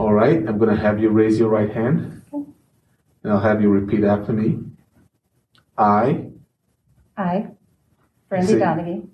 All right, I'm going to have you raise your right hand. And I'll have you repeat after me. I I, Brandy. Donaghy,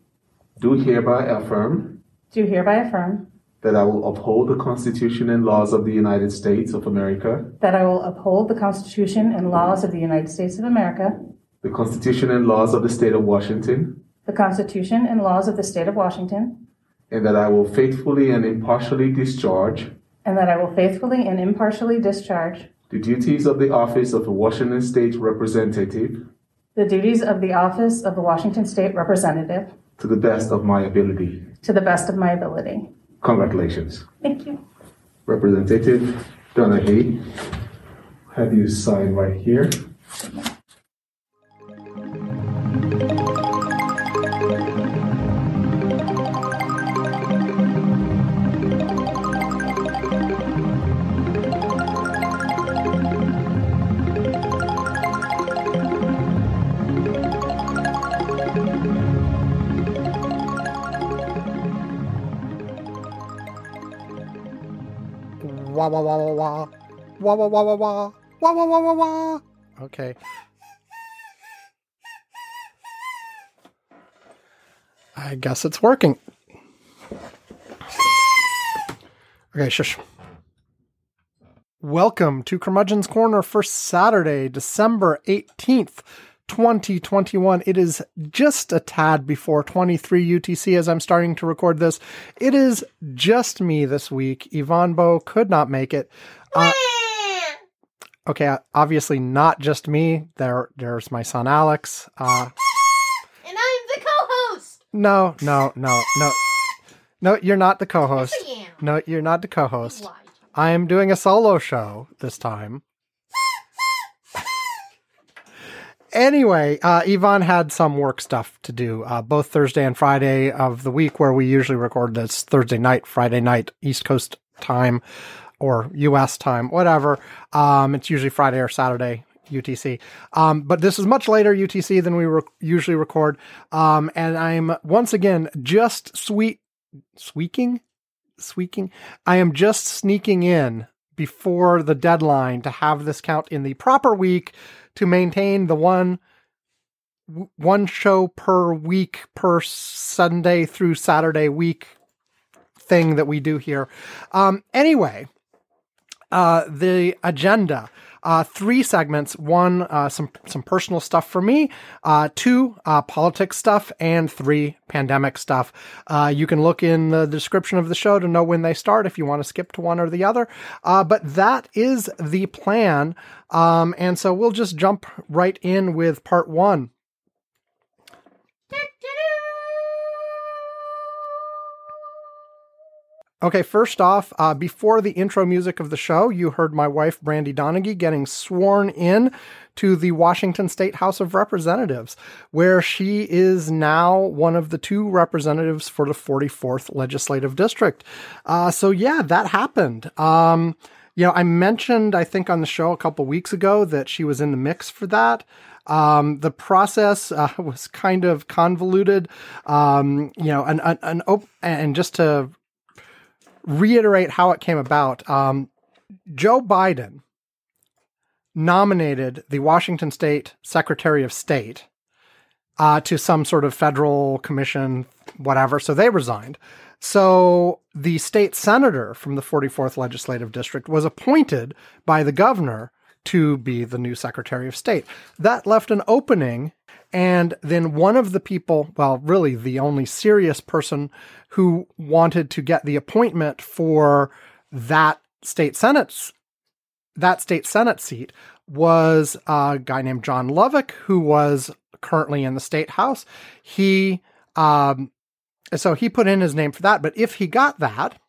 do hereby affirm do hereby affirm that I will uphold the Constitution and laws of the United States of America, that I will uphold the Constitution and laws of the United States of America, the Constitution and laws of the State of Washington, the Constitution and laws of the State of Washington, and that I will faithfully and impartially discharge and that I will faithfully and impartially discharge the duties of the office of the Washington State Representative the duties of the office of the Washington State Representative to the best of my ability. to the best of my ability. Congratulations. Thank you. Representative Donaghy, have you sign right here. Wah wah wah wah wah. Wah wah wah wah wah. Wah wah wah wah wah. Okay. I guess it's working. Okay, shush. Welcome to Curmudgeon's Corner for Saturday, December 18th, 2021. It is just a tad before 23 UTC as I'm starting to record this. It is just me this week. Ivan Bo could not make it. Uh, okay, obviously not just me. There, there's my son Alex. Uh, And I'm the co-host. no, no, no, no, no. You're not the co-host. Yes. No, you're not the co-host. I am doing a solo show this time. Anyway, uh, Ivan had some work stuff to do, uh, both Thursday and Friday of the week, where we usually record this Thursday night, Friday night, East Coast time or US time, whatever. Um, it's usually Friday or Saturday. UTC. Um, but this is much later UTC than we re- usually record. Um, and I'm once again just sweet, squeaking, squeaking. I am just sneaking in before the deadline to have this count in the proper week to maintain the one one show per week per Sunday through Saturday week thing that we do here. Um, anyway, uh, the agenda. Uh, three segments. One, uh, some some personal stuff for me. Uh, two, uh, politics stuff, and three, pandemic stuff. Uh, you can look in the description of the show to know when they start if you want to skip to one or the other. Uh, but that is the plan. Um, and so we'll just jump right in with part one. Okay, first off, uh, before the intro music of the show, you heard my wife, Brandy Donaghy, getting sworn in to the Washington State House of Representatives, where she is now one of the two representatives for the 44th Legislative District. Uh, so, yeah, that happened. Um, you know, I mentioned, I think, on the show a couple weeks ago that she was in the mix for that. Um, the process uh, was kind of convoluted. Um, you know, op- and just to reiterate how it came about. Um, Joe Biden nominated the Washington State Secretary of State uh, to some sort of federal commission, whatever. So they resigned. So the state senator from the 44th legislative district was appointed by the governor to be the new Secretary of State. That left an opening. And then one of the people, well, really the only serious person who wanted to get the appointment for that state senate's that state senate seat was a guy named John Lovick, who was currently in the state house. He um, so he put in his name for that. But if he got that,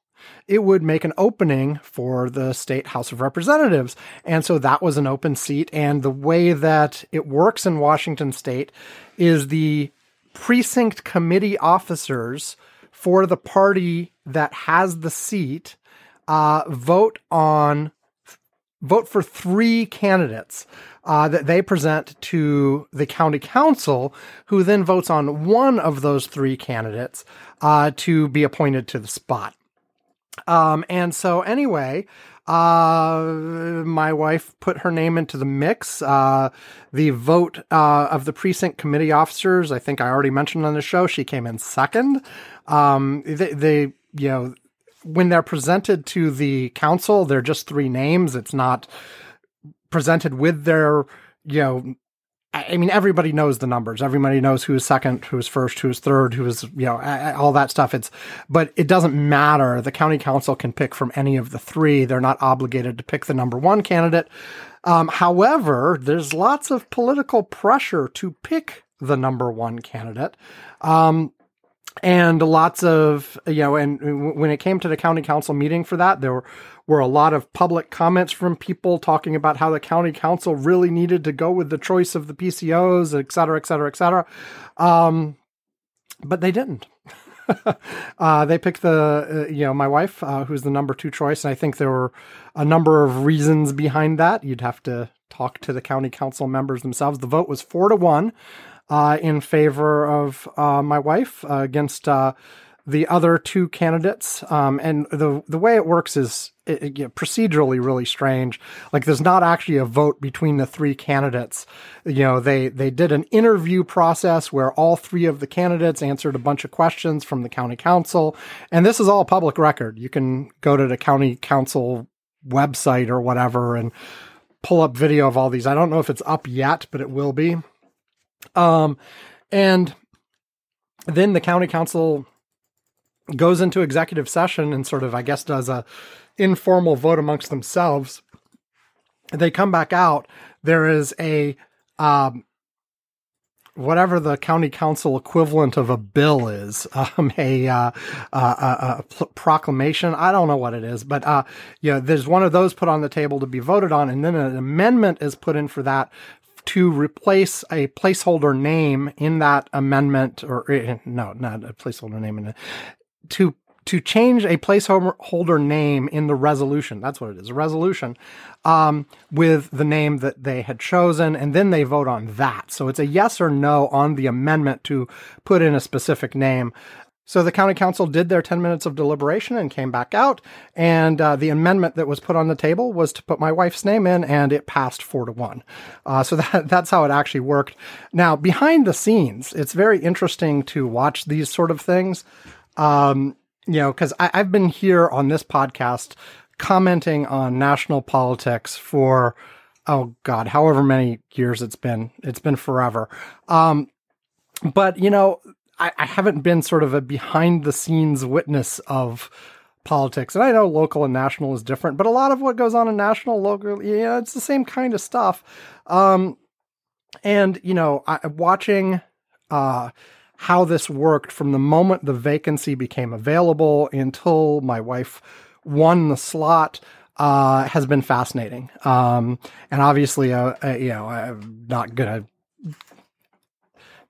it would make an opening for the state House of Representatives. And so that was an open seat. And the way that it works in Washington state is the precinct committee officers for the party that has the seat uh, vote on vote for three candidates uh, that they present to the county council, who then votes on one of those three candidates uh, to be appointed to the spot. Um, and so, anyway, Uh, my wife put her name into the mix. Uh, the vote uh, of the precinct committee officers, I think I already mentioned on the show, she came in second. Um, they, they, you know, when they're presented to the council, they're just three names. It's not presented with their, you know, I mean, everybody knows the numbers. Everybody knows who's second, who's first, who's third, who's, you know, all that stuff. It's, but it doesn't matter. The county council can pick from any of the three. They're not obligated to pick the number one candidate. Um, however, there's lots of political pressure to pick the number one candidate. Um, and lots of you know and when it came to the county council meeting for that there were, were a lot of public comments from people talking about how the county council really needed to go with the choice of the pcos et cetera et cetera et cetera. Um, but they didn't. Uh, they picked the uh, you know my wife uh, who's the number two choice and i think there were a number of reasons behind that. You'd have to talk to the county council members themselves. The vote was four to one uh, in favor of uh, my wife uh, against uh, the other two candidates. Um, and the the way it works is it, it, procedurally really strange. Like there's not actually a vote between the three candidates. You know, they they did an interview process where all three of the candidates answered a bunch of questions from the county council, and this is all public record. You can go to the county council website or whatever and pull up video of all these. I don't know if it's up yet, but it will be. Um, and then the county council goes into executive session and sort of, I guess, does a informal vote amongst themselves. They come back out. There is a um, whatever the county council equivalent of a bill is, um, a, uh, a, proclamation. I don't know what it is, but uh, you know, there's one of those put on the table to be voted on, and then an amendment is put in for that to replace a placeholder name in that amendment, or eh, no, not a placeholder name in it, to to change a placeholder name in the resolution. That's what it is, a resolution um, with the name that they had chosen, and then they vote on that. So it's a yes or no on the amendment to put in a specific name. So the county council did their 10 minutes of deliberation and came back out. And uh, the amendment that was put on the table was to put my wife's name in, and it passed four to one. Uh, so that, that's how it actually worked. Now, behind the scenes, it's very interesting to watch these sort of things. Um, you know, because I've been here on this podcast commenting on national politics for, oh God, however many years it's been. It's been forever. Um, but, you know, I, I haven't been sort of a behind the scenes witness of politics. And I know local and national is different, but a lot of what goes on in national, local, yeah, it's the same kind of stuff. Um, and you know, I, watching uh, how this worked from the moment the vacancy became available until my wife won the slot uh, has been fascinating. Um, and obviously, uh, uh you know, I'm not gonna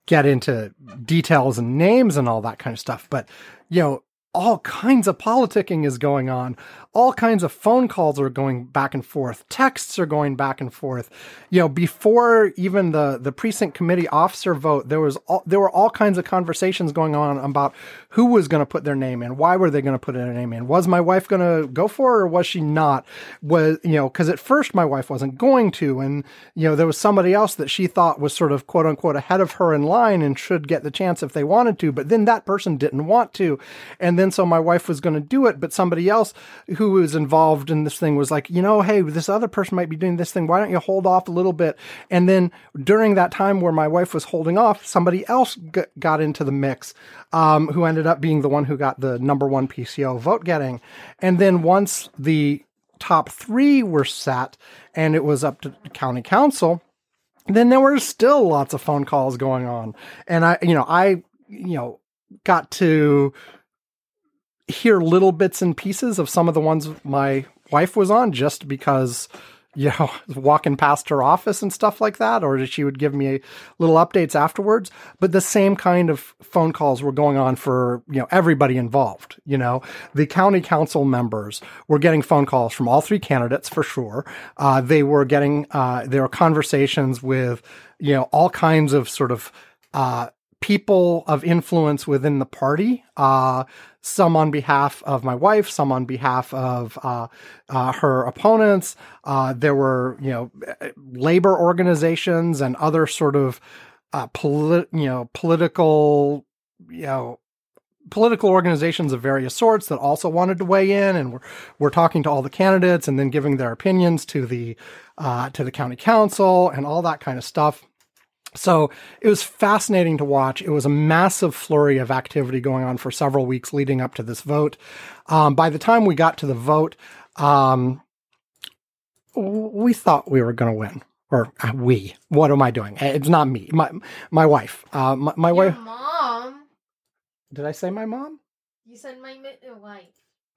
get into details and names and all that kind of stuff. But, you know, all kinds of politicking is going on. All kinds of phone calls are going back and forth. Texts are going back and forth. You know, before even the the precinct committee officer vote, there was all, there were all kinds of conversations going on about who was going to put their name in, why were they going to put their name in, was my wife going to go for it or was she not? Was you know, because at first my wife wasn't going to, and you know there was somebody else that she thought was sort of quote unquote ahead of her in line and should get the chance if they wanted to, but then that person didn't want to, and then so my wife was going to do it, but somebody else who was involved in this thing was like, you know, hey, this other person might be doing this thing. Why don't you hold off a little bit? And then during that time where my wife was holding off, somebody else g- got into the mix, um, who ended up being the one who got the number one PCO vote getting. And then once the top three were set and it was up to county council, then there were still lots of phone calls going on. And I, you know, I, you know, got to hear little bits and pieces of some of the ones my wife was on just because you know walking past her office and stuff like that or she would give me little updates afterwards. But the same kind of phone calls were going on for you know everybody involved you know. The county council members were getting phone calls from all three candidates for sure. Uh, they were getting uh, conversations with you know all kinds of sort of uh, people of influence within the party, uh, some on behalf of my wife, some on behalf of uh, uh, her opponents. Uh, there were, you know, labor organizations and other sort of, uh, polit- you know, political, you know, political organizations of various sorts that also wanted to weigh in, and we're we're talking to all the candidates and then giving their opinions to the uh, to the county council and all that kind of stuff. So it was fascinating to watch. It was a massive flurry of activity going on for several weeks leading up to this vote. Um, by the time we got to the vote, um, we thought we were going to win. Or uh, we. What am I doing? It's not me. My my wife. Uh, my, my wife. mom. Did I say my mom? You said my wife.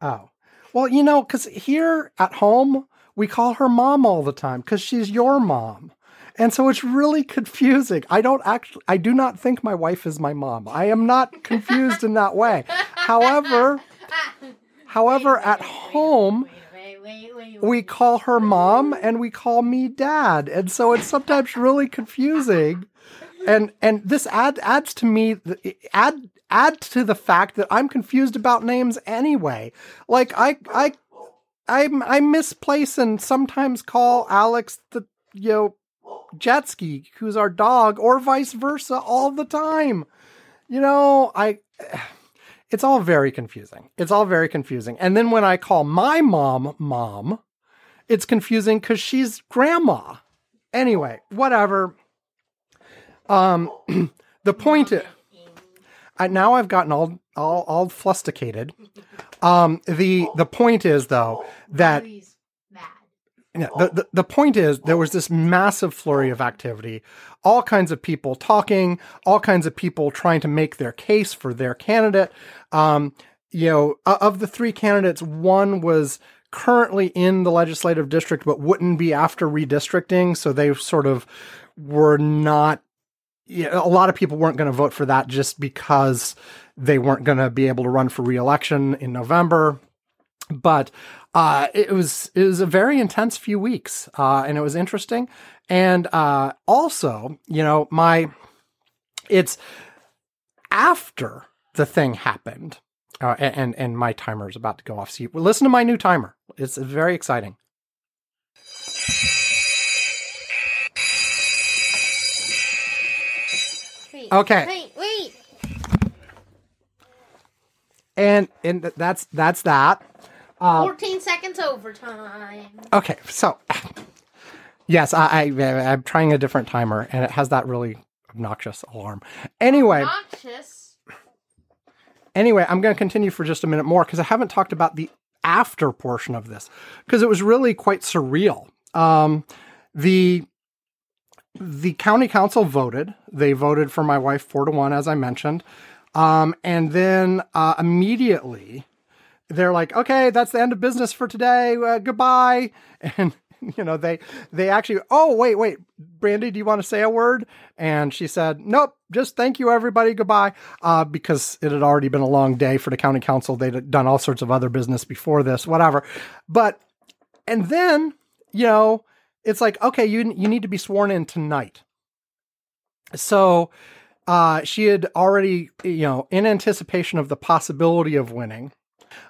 Oh. Well, you know, because here at home, we call her mom all the time because she's your mom. And so it's really confusing. I don't actually, I do not think my wife is my mom. I am not confused in that way. However, however, at home, wait, wait, wait, we call her mom and we call me dad. And so it's sometimes really confusing. And and this add, adds to me add add to the fact that I'm confused about names anyway. Like I I I I misplace and sometimes call Alex the you know jet ski who's our dog or vice versa all the time. You know, I it's all very confusing. It's all very confusing. And then when I call my mom mom, it's confusing cuz she's grandma. Anyway, whatever. Um the point is I, now I've gotten all all all flusticated. Um, the the point is though that. Yeah, the, the the point is there was this massive flurry of activity, all kinds of people talking, all kinds of people trying to make their case for their candidate. Um, you know, of the three candidates, one was currently in the legislative district but wouldn't be after redistricting, so they sort of were not yeah, a lot of people weren't going to vote for that just because they weren't going to be able to run for reelection in November. But uh, it was it was a very intense few weeks, uh, and it was interesting. And uh, also, you know, my it's after the thing happened, uh, and and my timer is about to go off. So you, listen to my new timer; it's very exciting. Wait, Okay. Wait, wait. And and that's that's that. Uh, 14 seconds overtime. Okay, so yes, I, I I'm trying a different timer, and it has that really obnoxious alarm. Anyway, Noxious. anyway, I'm going to continue for just a minute more because I haven't talked about the after portion of this because it was really quite surreal. Um, the the county council voted. They voted for my wife four to one, as I mentioned, um, and then uh, immediately they're like, "Okay, that's the end of business for today. Uh, goodbye." And you know they they actually, oh wait wait, Brandy, do you want to say a word? And she said, "Nope, just thank you everybody, goodbye." Uh, because it had already been a long day for the county council. They'd done all sorts of other business before this, whatever. But and then you know it's like, okay, you you need to be sworn in tonight. So uh, she had already, you know, in anticipation of the possibility of winning,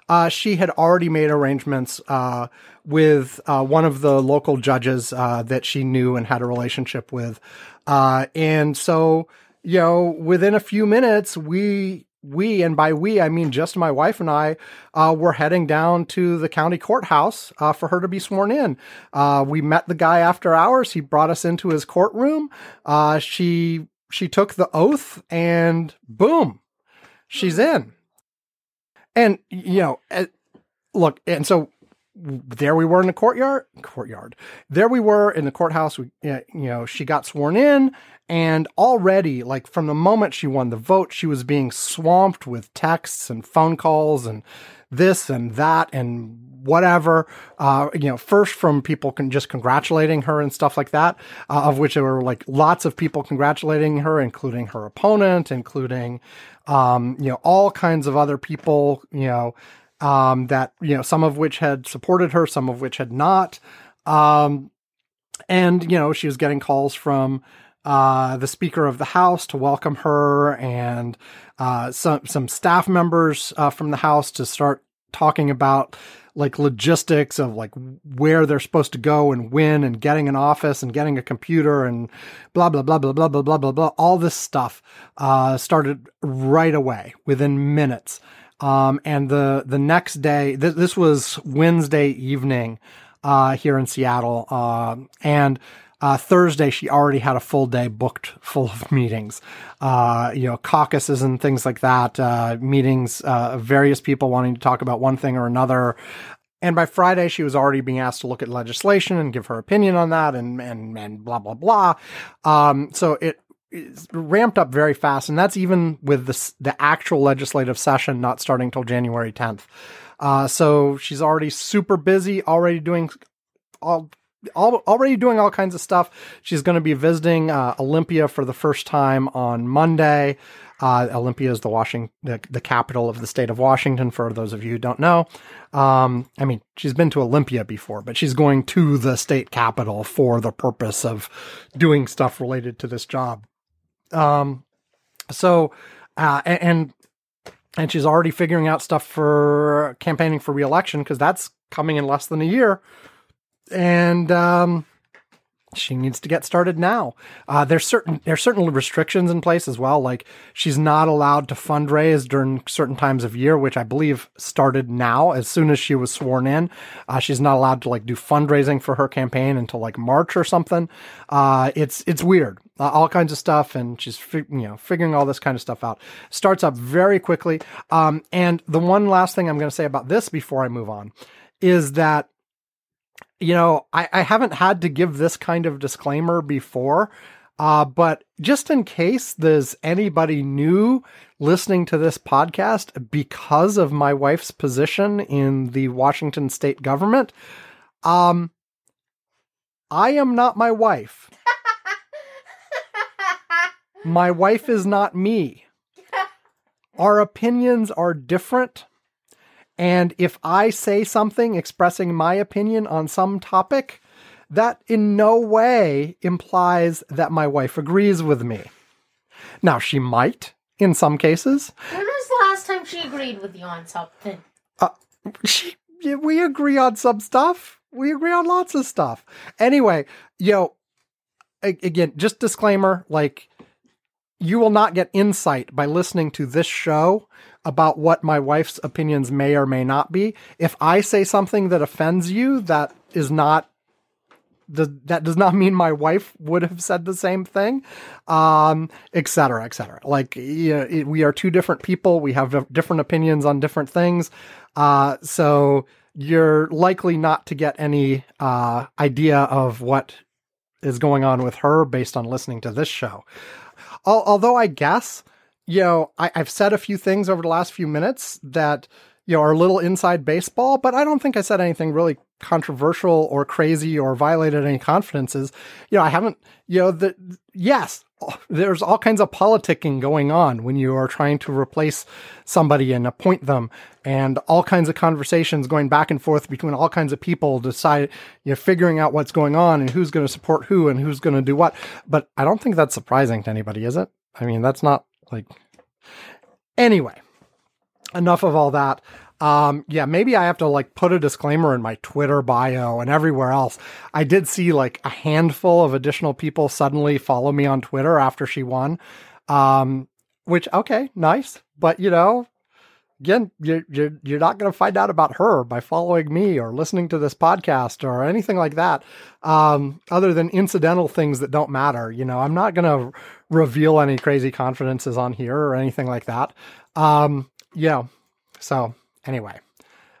uh, she had already made arrangements uh, with uh, one of the local judges uh, that she knew and had a relationship with, uh, and so you know, within a few minutes, we we and by we I mean just my wife and I uh, were heading down to the county courthouse uh, for her to be sworn in. Uh, we met the guy after hours. He brought us into his courtroom. Uh, she she took the oath, and boom, she's in. And you know, uh, look, and so there we were in the courtyard. Courtyard. There we were in the courthouse. We, you know, she got sworn in, and already, like from the moment she won the vote, she was being swamped with texts and phone calls and this and that and whatever. Uh, you know, first from people can just congratulating her and stuff like that, uh, of which there were like lots of people congratulating her, including her opponent, including, um, you know, all kinds of other people, you know, um, that, you know, some of which had supported her, some of which had not. Um, and, you know, she was getting calls from, uh, the Speaker of the House to welcome her, and uh, some some staff members uh, from the House to start talking about like logistics of like where they're supposed to go and when and getting an office and getting a computer and blah blah blah blah blah blah blah blah blah. All this stuff uh, started right away within minutes. Um, and the the next day th- this was Wednesday evening uh, here in Seattle uh, and uh, Thursday, she already had a full day booked full of meetings, uh, you know, caucuses and things like that, uh, meetings, uh, various people wanting to talk about one thing or another. And by Friday, she was already being asked to look at legislation and give her opinion on that and, and, and blah, blah, blah. Um, so it, it's ramped up very fast. And that's even with the, the actual legislative session not starting till January 10th. Uh, so she's already super busy, already doing all all, already doing all kinds of stuff. She's going to be visiting uh, Olympia for the first time on Monday. Uh, Olympia is the Washington, the, the, capital of the state of Washington. For those of you who don't know, um, I mean, she's been to Olympia before, but she's going to the state capital for the purpose of doing stuff related to this job. Um, so, uh, and and she's already figuring out stuff for campaigning for reelection because that's coming in less than a year and um, she needs to get started now. Uh, there's certain there's certain restrictions in place as well. Like she's not allowed to fundraise during certain times of year, which I believe started now. As soon as she was sworn in, uh, she's not allowed to like do fundraising for her campaign until like March or something. Uh, it's it's weird, uh, all kinds of stuff, and she's you know figuring all this kind of stuff out. Starts up very quickly. Um, and the one last thing I'm going to say about this before I move on is that you know, I, I haven't had to give this kind of disclaimer before, uh, but just in case there's anybody new listening to this podcast because of my wife's position in the Washington state government, um, I am not my wife. my wife is not me. Our opinions are different. And if I say something expressing my opinion on some topic, that in no way implies that my wife agrees with me. Now, she might in some cases. When was the last time she agreed with you on something? Uh, she, we agree on some stuff. We agree on lots of stuff. Anyway, yo, again, just disclaimer like, you will not get insight by listening to this show about what my wife's opinions may or may not be. If I say something that offends you, that is not that does not mean my wife would have said the same thing, um, et cetera, et cetera. Like, you know, it, we are two different people. We have different opinions on different things. Uh, so you're likely not to get any, uh, idea of what is going on with her based on listening to this show. Al- although I guess you know, I, have said a few things over the last few minutes that, you know, are a little inside baseball, but I don't think I said anything really controversial or crazy or violated any confidences. You know, I haven't, you know, the, yes, there's all kinds of politicking going on when you are trying to replace somebody and appoint them and all kinds of conversations going back and forth between all kinds of people decide you know figuring out what's going on and who's going to support who and who's going to do what but i don't think that's surprising to anybody is it i mean that's not like, anyway, enough of all that. Um, yeah, maybe I have to like put a disclaimer in my Twitter bio and everywhere else. I did see like a handful of additional people suddenly follow me on Twitter after she won. Um, which okay, nice, but you know, again, you're, you're, you're not going to find out about her by following me or listening to this podcast or anything like that. Um, other than incidental things that don't matter. You know, I'm not going to reveal any crazy confidences on here or anything like that. Um, yeah. So anyway,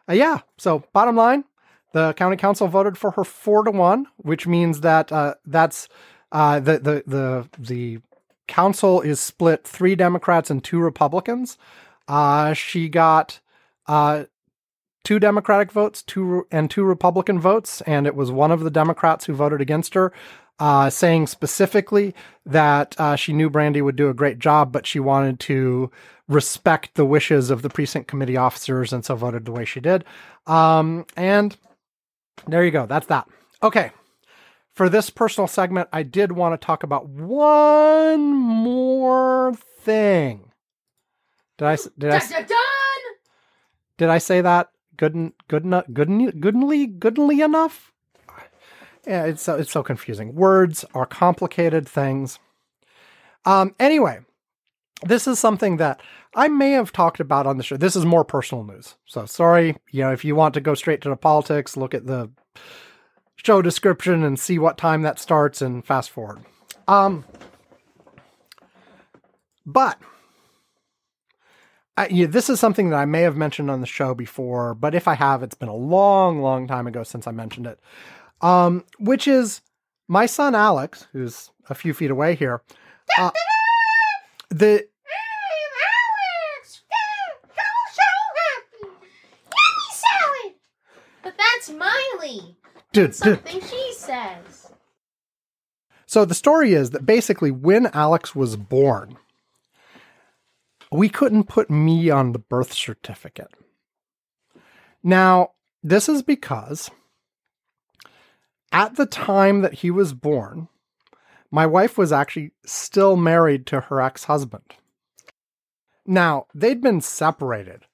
uh, yeah. So bottom line, the county council voted for her four to one, which means that, uh, that's, uh, the, the, the, the council is split three Democrats and two Republicans. Uh, she got uh, two Democratic votes, two and two Republican votes, and it was one of the Democrats who voted against her, uh, saying specifically that uh, she knew Brandy would do a great job, but she wanted to respect the wishes of the precinct committee officers, and so voted the way she did. Um, and there you go. That's that. Okay. for this personal segment, I did want to talk about one more thing. Did I? Did I? Dun, dun, dun! Did I say that good en- good enough good goodly goodly enough? Yeah, it's so it's so confusing. Words are complicated things. Um anyway, this is something that I may have talked about on the show. This is more personal news. So sorry, you know, if you want to go straight to the politics, look at the show description and see what time that starts and fast forward. Um but this is something that I may have mentioned on the show before, but if I have, it's been a long, long time ago since I mentioned it. Um, which is my son Alex, who's a few feet away here. Uh, the Alex, so happy. Yummy salad. But that's Miley. dude, dude. Something she says. So the story is that basically, when Alex was born, we couldn't put me on the birth certificate. Now, this is because at the time that he was born, my wife was actually still married to her ex husband. Now, they'd been separated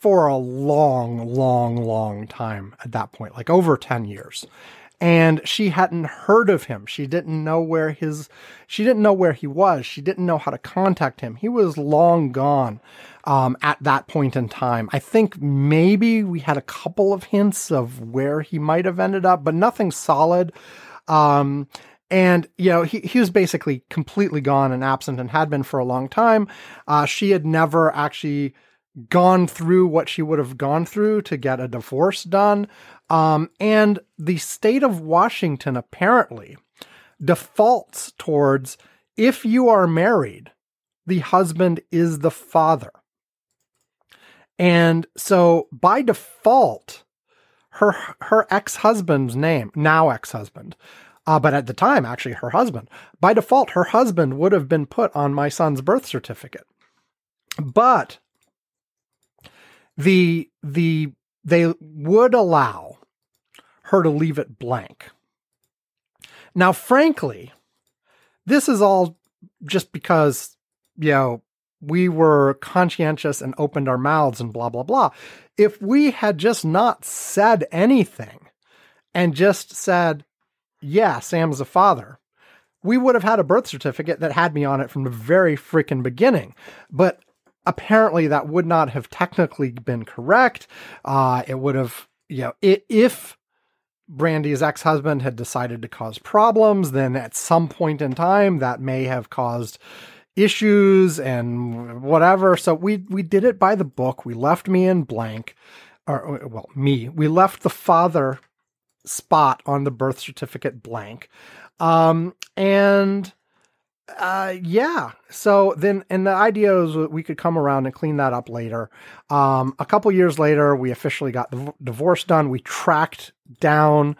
for a long, long, long time at that point, like over 10 years. And she hadn't heard of him. She didn't know where his, she didn't know where he was. She didn't know how to contact him. He was long gone um, at that point in time. I think maybe we had a couple of hints of where he might have ended up, but nothing solid. Um, and you know he, he was basically completely gone and absent and had been for a long time uh, she had never actually gone through what she would have gone through to get a divorce done um, and the state of washington apparently defaults towards if you are married the husband is the father and so by default her her ex-husband's name now ex-husband uh, but at the time, actually, her husband. By default, her husband would have been put on my son's birth certificate. But the the they would allow her to leave it blank. Now, frankly, this is all just because you know we were conscientious and opened our mouths and blah blah blah. If we had just not said anything and just said yeah, Sam's a father, we would have had a birth certificate that had me on it from the very freaking beginning. But apparently, that would not have technically been correct. Uh, it would have, you know, i if Brandy's ex husband had decided to cause problems, then at some point in time, that may have caused issues and whatever. So we we did it by the book. We left me in blank, or well, me. We left the father spot on the birth certificate blank. Um, and uh, yeah, so then, and the idea is we could come around and clean that up later. Um, a couple years later, we officially got the divorce done. We tracked down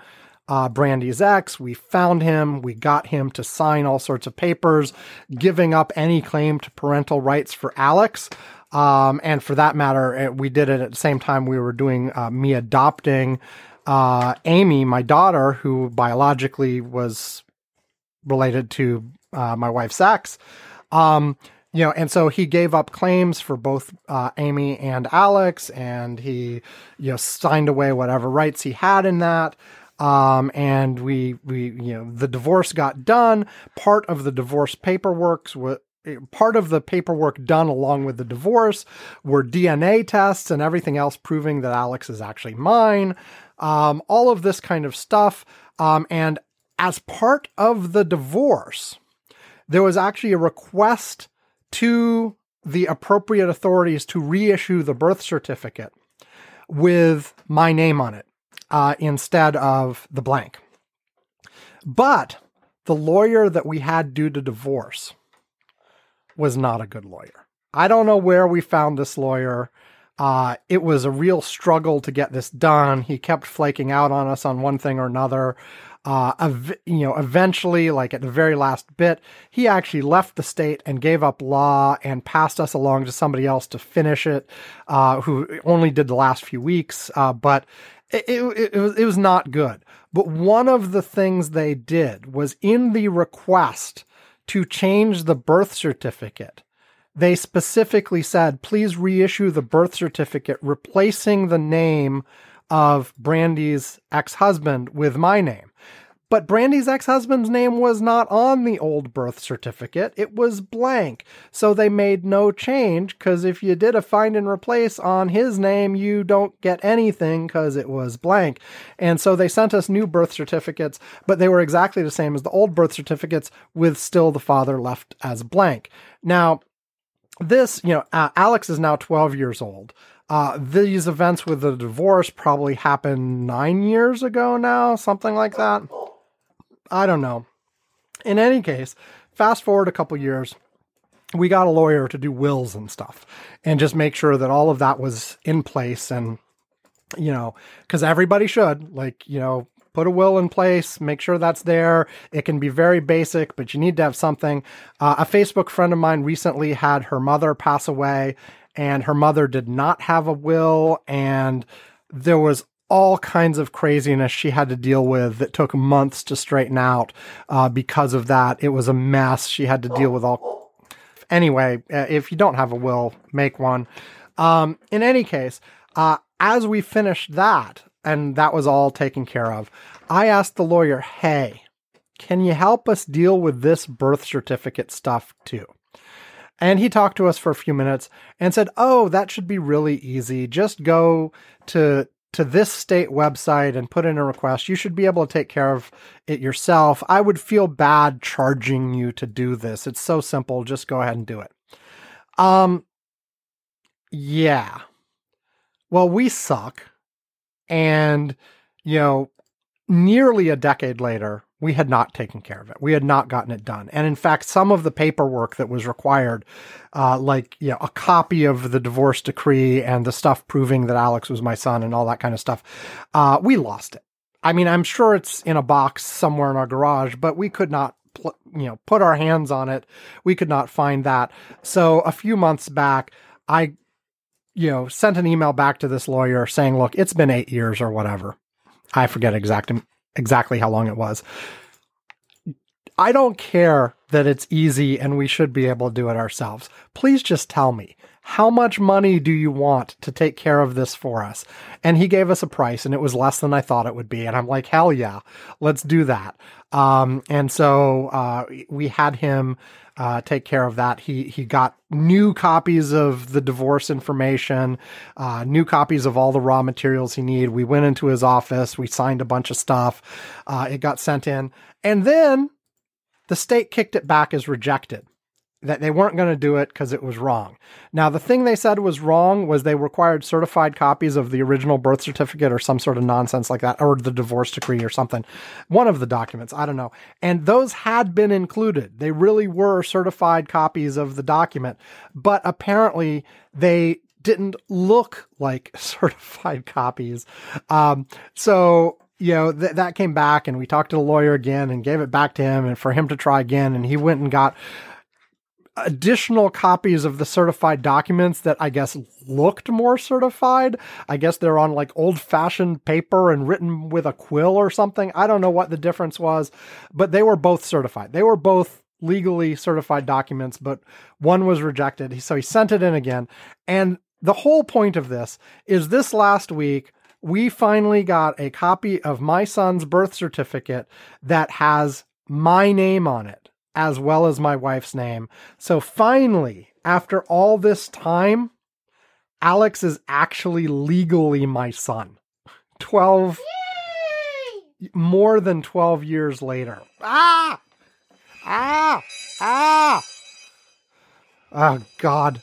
uh, Brandy's ex. We found him. We got him to sign all sorts of papers, giving up any claim to parental rights for Alex. Um, and for that matter, it, we did it at the same time we were doing uh, me adopting uh, Amy, my daughter, who biologically was related to uh, my wife's ex. Um, you know, and so he gave up claims for both uh, Amy and Alex, and he, you know, signed away whatever rights he had in that. Um, and we, we, you know, the divorce got done. Part of the divorce paperwork was part of the paperwork done along with the divorce were DNA tests and everything else proving that Alex is actually mine. Um, all of this kind of stuff. Um, and as part of the divorce, there was actually a request to the appropriate authorities to reissue the birth certificate with my name on it uh, instead of the blank. But the lawyer that we had due to divorce was not a good lawyer. I don't know where we found this lawyer. Uh, it was a real struggle to get this done. He kept flaking out on us on one thing or another. Uh, ev- you know, eventually, like at the very last bit, he actually left the state and gave up law and passed us along to somebody else to finish it, uh, who only did the last few weeks. Uh, but it, it, it, was, it was not good. But one of the things they did was in the request to change the birth certificate, they specifically said, please reissue the birth certificate, replacing the name of Brandy's ex husband with my name. But Brandy's ex husband's name was not on the old birth certificate. It was blank. So they made no change because if you did a find and replace on his name, you don't get anything because it was blank. And so they sent us new birth certificates, but they were exactly the same as the old birth certificates with still the father left as blank. Now, this, you know, uh, Alex is now 12 years old. Uh, these events with the divorce probably happened nine years ago now, something like that. I don't know. In any case, fast forward a couple years, we got a lawyer to do wills and stuff and just make sure that all of that was in place and you know because everybody should like you know put a will in place make sure that's there it can be very basic but you need to have something uh, a facebook friend of mine recently had her mother pass away and her mother did not have a will and there was all kinds of craziness she had to deal with that took months to straighten out uh, because of that. It was a mess. She had to deal with all. Anyway, uh, if you don't have a will, make one. Um, in any case, uh, as we finished that, and that was all taken care of, I asked the lawyer, hey, can you help us deal with this birth certificate stuff too? And he talked to us for a few minutes and said, Oh, that should be really easy. Just go to to this state website and put in a request. You should be able to take care of it yourself. I would feel bad charging you to do this. It's so simple. Just go ahead and do it. Um, yeah. Well, we suck. And, you know, nearly a decade later, we had not taken care of it. We had not gotten it done. And in fact, some of the paperwork that was required, uh, like you know, a copy of the divorce decree and the stuff proving that Alex was my son and all that kind of stuff, uh, we lost it. I mean, I'm sure it's in a box somewhere in our garage, but we could not, pl- you know, put our hands on it. We could not find that. So a few months back, I, you know, sent an email back to this lawyer saying, "Look, it's been eight years or whatever." I forget exact exactly how long it was. I don't care that it's easy and we should be able to do it ourselves. Please just tell me how much money do you want to take care of this for us? And he gave us a price and it was less than I thought it would be. And I'm like, hell yeah, let's do that. Um, and so, uh, we had him, uh, take care of that. He, he got new copies of the divorce information, uh, new copies of all the raw materials he needed. We went into his office. We signed a bunch of stuff. Uh, it got sent in. And then the state kicked it back as rejected that they weren't going to do it because it was wrong. Now, the thing they said was wrong was they required certified copies of the original birth certificate or some sort of nonsense like that, or the divorce decree or something. One of the documents, I don't know. And those had been included. They really were certified copies of the document, but apparently they didn't look like certified copies. Um, so you know, th- that came back and we talked to the lawyer again and gave it back to him and for him to try again. And he went and got additional copies of the certified documents that I guess looked more certified. I guess they're on like old fashioned paper and written with a quill or something. I don't know what the difference was, but they were both certified. They were both legally certified documents, but one was rejected. So he sent it in again. And the whole point of this is this last week, we finally got a copy of my son's birth certificate that has my name on it as well as my wife's name. So finally, after all this time, Alex is actually legally my son. 12 Yay! more than 12 years later. Ah! Ah! Ah! Oh god.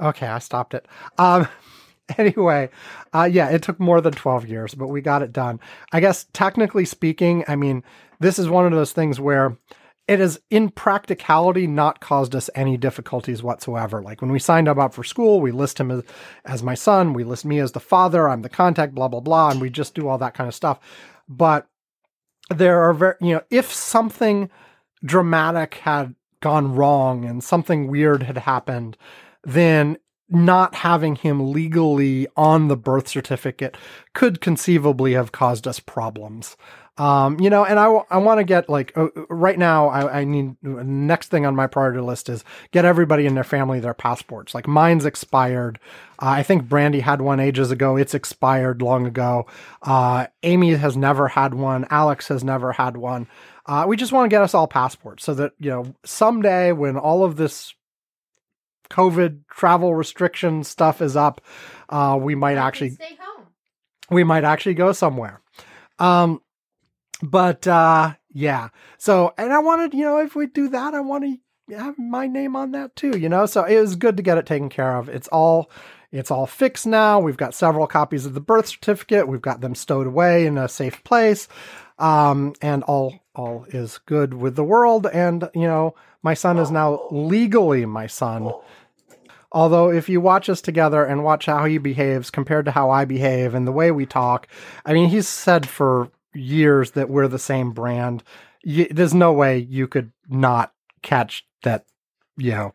Okay, I stopped it. Um anyway, uh yeah, it took more than 12 years, but we got it done. I guess technically speaking, I mean, this is one of those things where it has in practicality not caused us any difficulties whatsoever. Like when we signed him up for school, we list him as, as my son, we list me as the father, I'm the contact, blah, blah, blah, and we just do all that kind of stuff. But there are very, you know, if something dramatic had gone wrong and something weird had happened, then not having him legally on the birth certificate could conceivably have caused us problems. Um, you know, and I, I want to get like uh, right now, I, I need next thing on my priority list is get everybody in their family their passports. Like mine's expired. Uh, I think Brandy had one ages ago. It's expired long ago. Uh, Amy has never had one. Alex has never had one. Uh, we just want to get us all passports so that, you know, someday when all of this COVID travel restriction stuff is up, uh, we might actually stay home. we might actually go somewhere. Um, but uh, yeah. So, and I wanted, you know, if we do that, I want to have my name on that too. You know, so it was good to get it taken care of. It's all. It's all fixed now. We've got several copies of the birth certificate. We've got them stowed away in a safe place. Um, and all all is good with the world. And you know, my son is now legally my son. Although, if you watch us together and watch how he behaves compared to how I behave and the way we talk, I mean, he's said for years that we're the same brand. Y there's no way you could not catch that, you know,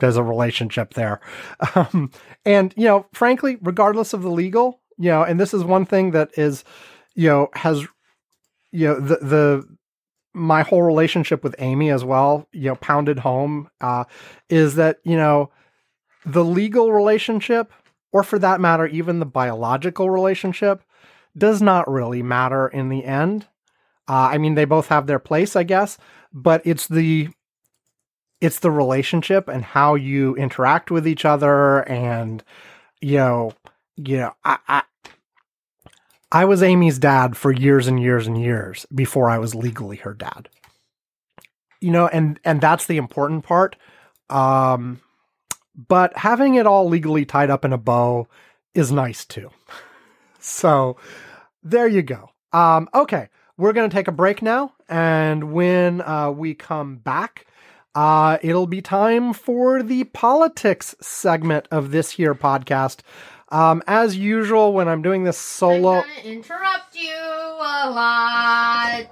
there's a relationship there. Um, and, you know, frankly, regardless of the legal, you know, and this is one thing that is, you know, has, you know, the, the, my whole relationship with Amy as well, you know, pounded home, uh, is that, you know, the legal relationship, or for that matter, even the biological relationship, does not really matter in the end. Uh, I mean, they both have their place, I guess, but it's the it's the relationship and how you interact with each other, and you know, you know, I, I I was Amy's dad for years and years and years before I was legally her dad. You know, and and that's the important part. Um, but having it all legally tied up in a bow is nice too. So there you go. Um, okay, we're going to take a break now. And when uh, we come back, uh, it'll be time for the politics segment of this here podcast. Um, as usual, when I'm doing this solo. I'm gonna interrupt you a lot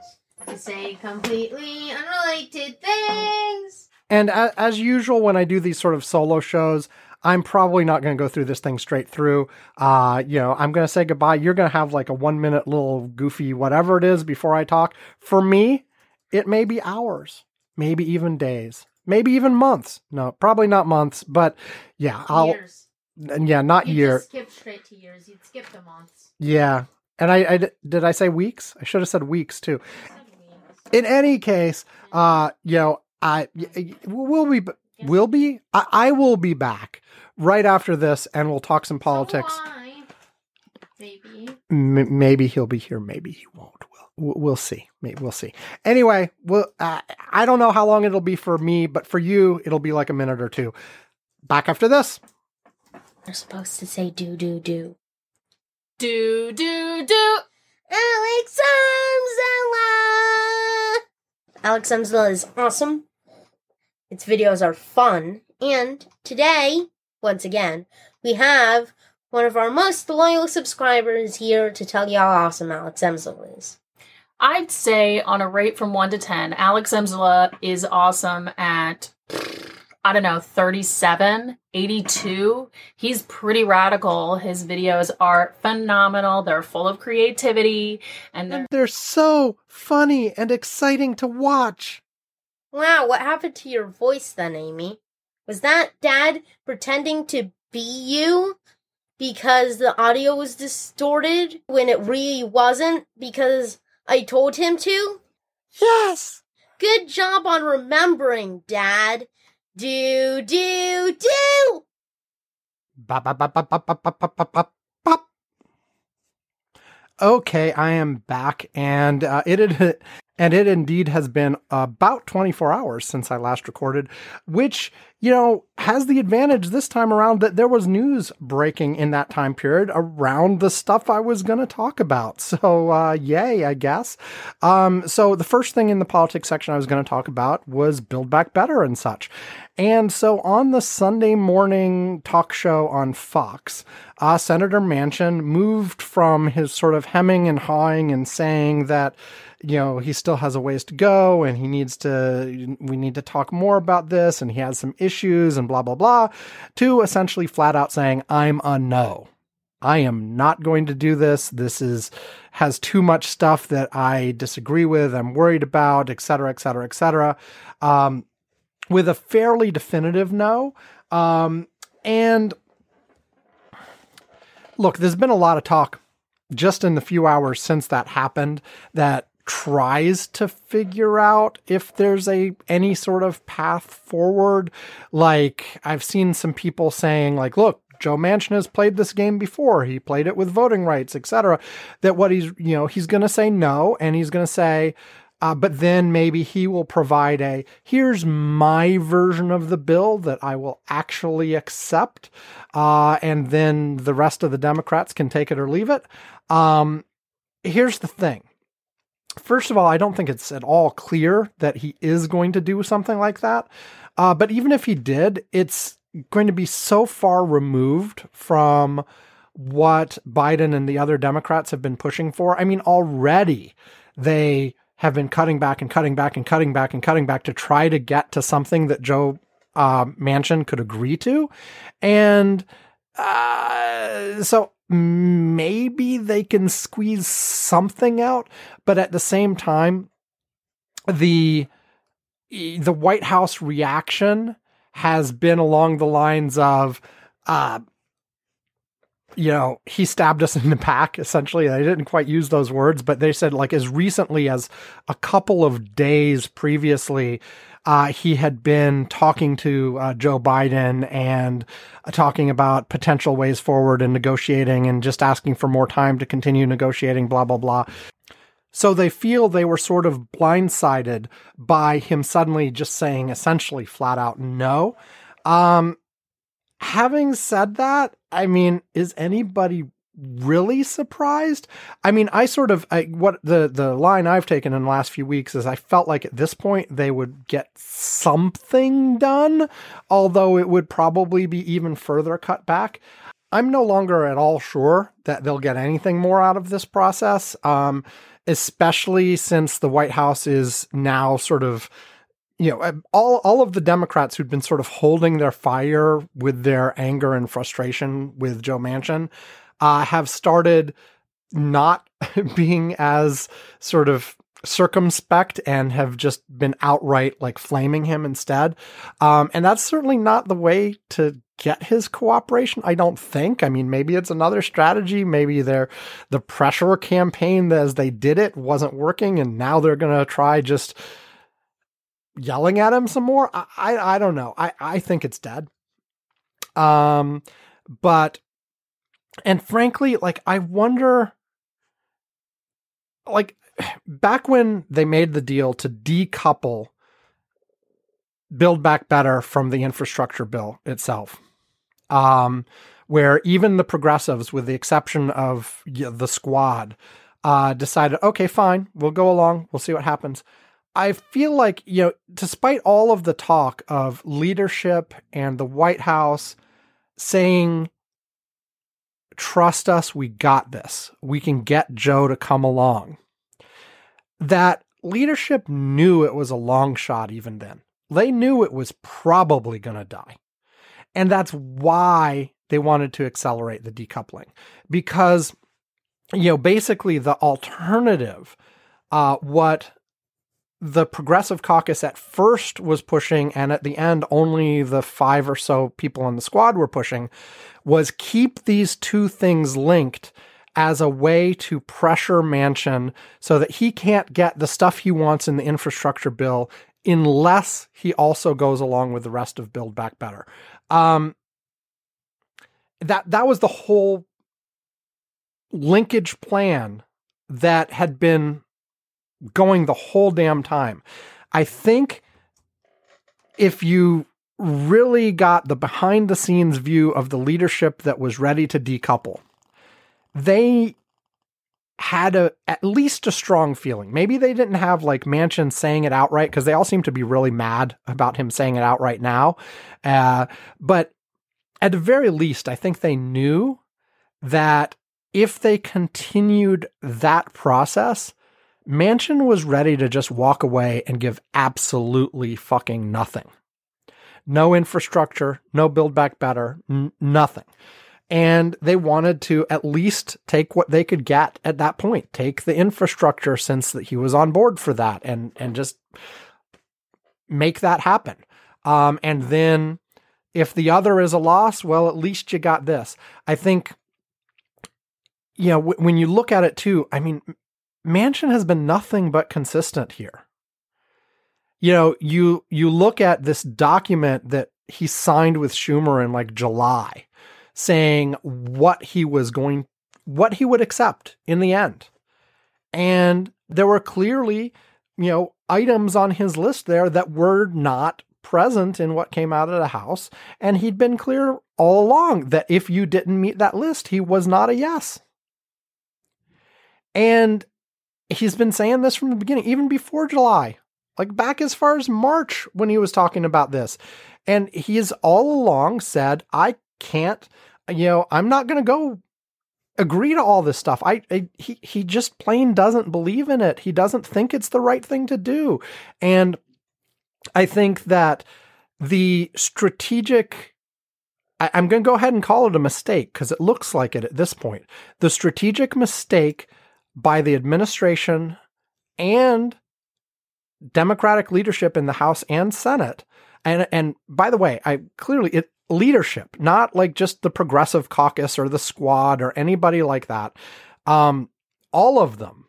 to say completely unrelated things. And a- as usual, when I do these sort of solo shows, I'm probably not going to go through this thing straight through. Uh, you know, I'm going to say goodbye. You're going to have like a one minute little goofy whatever it is before I talk. For me, it may be hours, maybe even days, maybe even months. No, probably not months, but yeah, I'll, years. yeah, not You year. skip straight to years. You'd skip the months. Yeah. And I, I, did I say weeks? I should have said weeks too. In any case, uh, you know, I, we'll be, we'll be, I, I will be back right after this and we'll talk some politics. So? Maybe. M- maybe he'll be here. Maybe he won't. We'll, we'll see. Maybe we'll see. Anyway, well, uh, I don't know how long it'll be for me, but for you, it'll be like a minute or two. Back after this. You're supposed to say do do do. Do do do. Alex Amzella! Alex Amzella is awesome. Its videos are fun. And today, once again, we have one of our most loyal subscribers here to tell you how awesome Alex Amzella is. I'd say on a rate from 1 to 10, Alex Emsala is awesome at, I don't know, 37, 82. He's pretty radical. His videos are phenomenal. They're full of creativity and they're And they're so funny and exciting to watch. Wow, what happened to your voice then, Amy? Was that Dad pretending to be you? Because the audio was distorted when it really wasn't? Because I told him to? Yes. Good job on remembering, Dad. Do, do, do! Bop, bop, bop, bop, bop, bop, bop, bop, bop, bop, bop. Okay, I am back, and uh, it had, and it indeed has been about 24 hours since I last recorded, which you know has the advantage this time around that there was news breaking in that time period around the stuff I was going to talk about. So uh, yay, I guess. Um, so the first thing in the politics section I was going to talk about was Build Back Better and such. And so on the Sunday morning talk show on Fox, uh, Senator Manchin moved from his sort of hemming and hawing and saying that you know, he still has a ways to go and he needs to, we need to talk more about this and he has some issues and blah, blah, blah, to essentially flat out saying, I'm a no. I am not going to do this. This is, has too much stuff that I disagree with, I'm worried about, et cetera, et cetera, et cetera. Um, with a fairly definitive no. Um, and look, there's been a lot of talk just in the few hours since that happened that tries to figure out if there's a any sort of path forward like i've seen some people saying like look joe manchin has played this game before he played it with voting rights etc that what he's you know he's going to say no and he's going to say uh, but then maybe he will provide a here's my version of the bill that I will actually accept, uh, and then the rest of the Democrats can take it or leave it. Um, here's the thing. First of all, I don't think it's at all clear that he is going to do something like that. Uh, but even if he did, it's going to be so far removed from what Biden and the other Democrats have been pushing for. I mean, already they have been cutting back and cutting back and cutting back and cutting back to try to get to something that Joe uh, Manchin could agree to. And uh, so maybe they can squeeze something out, but at the same time, the the White House reaction has been along the lines of, uh, you know, he stabbed us in the back, essentially. They didn't quite use those words, but they said, like, as recently as a couple of days previously, uh, he had been talking to uh, Joe Biden and uh, talking about potential ways forward and negotiating and just asking for more time to continue negotiating, blah, blah, blah. So they feel they were sort of blindsided by him suddenly just saying essentially flat out no. Um, having said that, I mean, is anybody really surprised? I mean, I sort of I, what the the line I've taken in the last few weeks is I felt like at this point they would get something done, although it would probably be even further cut back. I'm no longer at all sure that they'll get anything more out of this process, um, especially since the White House is now sort of you know, all all of the Democrats who'd been sort of holding their fire with their anger and frustration with Joe Manchin uh, have started not being as sort of circumspect and have just been outright like flaming him instead. Um, and that's certainly not the way to get his cooperation. I don't think. I mean, maybe it's another strategy. Maybe they're the pressure campaign as they did it wasn't working, and now they're going to try just yelling at him some more. I, I, I don't know. I, I think it's dead. Um, but, and frankly, like, I wonder, like, back when they made the deal to decouple Build Back Better from the infrastructure bill itself, um, where even the progressives, with the exception of the squad, uh, decided, okay, fine, we'll go along, we'll see what happens. I feel like, you know, despite all of the talk of leadership and the White House saying, trust us, we got this, we can get Joe to come along, that leadership knew it was a long shot even then. They knew it was probably going to die. And that's why they wanted to accelerate the decoupling because, you know, basically the alternative, uh, what the Progressive Caucus at first was pushing, and at the end, only the five or so people in the squad were pushing, was keep these two things linked as a way to pressure Manchin so that he can't get the stuff he wants in the infrastructure bill unless he also goes along with the rest of Build Back Better. Um, that that was the whole linkage plan that had been going the whole damn time. I think if you really got the behind the scenes view of the leadership that was ready to decouple, they had a at least a strong feeling. Maybe they didn't have like Manchin saying it outright because they all seem to be really mad about him saying it outright now. Uh, but at the very least, I think they knew that if they continued that process, Manchin was ready to just walk away and give absolutely fucking nothing. No infrastructure, no build back better, n- nothing. And they wanted to at least take what they could get at that point, take the infrastructure since that he was on board for that and, and just make that happen. Um, and then if the other is a loss, well, at least you got this. I think, you know, w- when you look at it too, I mean, Manchin has been nothing but consistent here. You know, you you look at this document that he signed with Schumer in like July, saying what he was going, what he would accept in the end, and there were clearly, you know, items on his list there that were not present in what came out of the House, and he'd been clear all along that if you didn't meet that list, he was not a yes. And he's been saying this from the beginning, even before July, like back as far as March when he was talking about this. And he's all along said, I can't, you know, I'm not going to go agree to all this stuff. I, I, he he just plain doesn't believe in it. He doesn't think it's the right thing to do. And I think that the strategic I, I'm going to go ahead and call it a mistake because it looks like it at this point. The strategic mistake by the administration and Democratic leadership in the House and Senate. And and by the way, I clearly it leadership, not like just the progressive caucus or the squad or anybody like that. Um, all of them,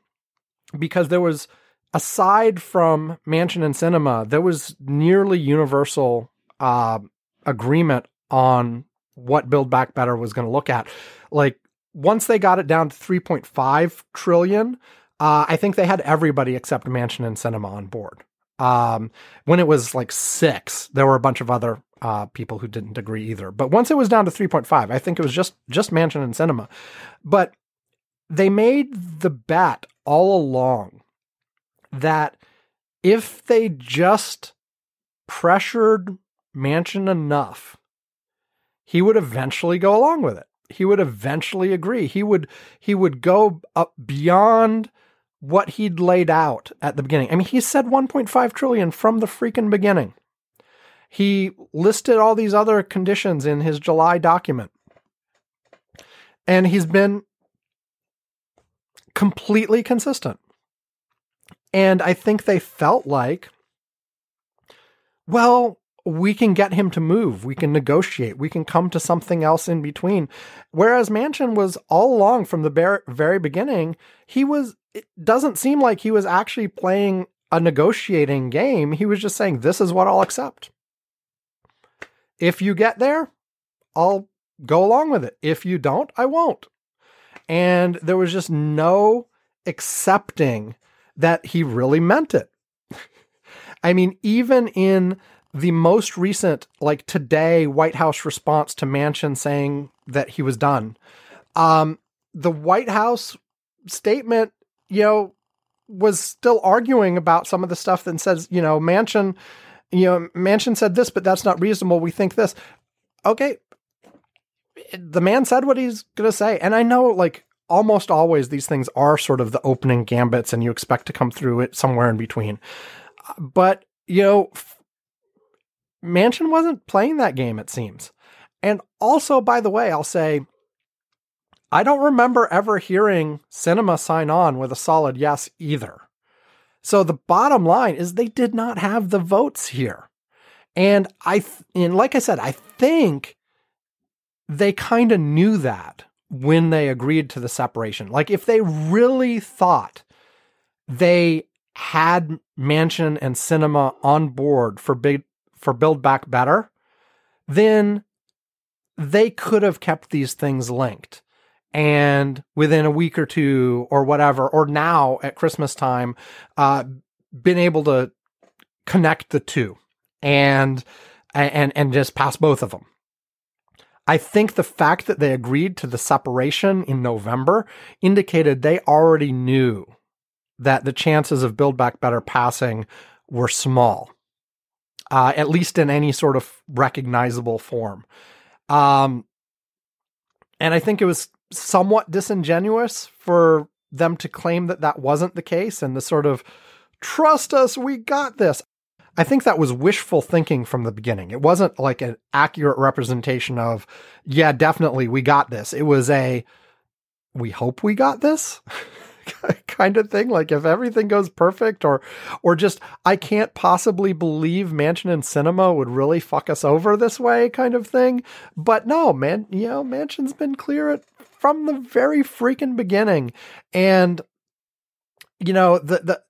because there was aside from Manchin and Sinema, there was nearly universal uh, agreement on what Build Back Better was going to look at. Like once they got it down to 3.5 trillion, uh, I think they had everybody except Manchin and Sinema on board. Um, when it was like six, there were a bunch of other uh, people who didn't agree either. But once it was down to 3.5, I think it was just just Manchin and Sinema. But they made the bet all along that if they just pressured Manchin enough, he would eventually go along with it. He would eventually agree. He would he would go up beyond what he'd laid out at the beginning. I mean, he said 1.5 trillion from the freaking beginning. He listed all these other conditions in his July document. And he's been completely consistent. And I think they felt like, well, we can get him to move. We can negotiate. We can come to something else in between. Whereas Manchin was all along from the very beginning, he was, it doesn't seem like he was actually playing a negotiating game. He was just saying, this is what I'll accept. If you get there, I'll go along with it. If you don't, I won't. And there was just no accepting that he really meant it. I mean, even in the most recent, like today, White House response to Manchin saying that he was done, um, the White House statement, you know, was still arguing about some of the stuff that says, you know, Manchin, you know, Manchin said this, but that's not reasonable. We think this. Okay. The man said what he's going to say. And I know, like, almost always these things are sort of the opening gambits and you expect to come through it somewhere in between. But, you know, Manchin wasn't playing that game, it seems. And also, by the way, I'll say, I don't remember ever hearing Sinema sign on with a solid yes either. So the bottom line is they did not have the votes here. And I, th- and like I said, I think they kind of knew that when they agreed to the separation. Like if they really thought they had Manchin and Sinema on board for big for Build Back Better, then they could have kept these things linked. And within a week or two or whatever, or now at Christmas time, uh, been able to connect the two and and and just pass both of them. I think the fact that they agreed to the separation in November indicated they already knew that the chances of Build Back Better passing were small, uh, at least in any sort of recognizable form. Um, and I think it was somewhat disingenuous for them to claim that that wasn't the case and the sort of trust us, we got this. I think that was wishful thinking from the beginning. It wasn't like an accurate representation of, yeah, definitely we got this. It was a, we hope we got this kind of thing. Like if everything goes perfect or, or just, I can't possibly believe Manchin and Sinema would really fuck us over this way kind of thing. But no, man, you know, Manchin's been clear at, from the very freaking beginning. And, you know, the, the,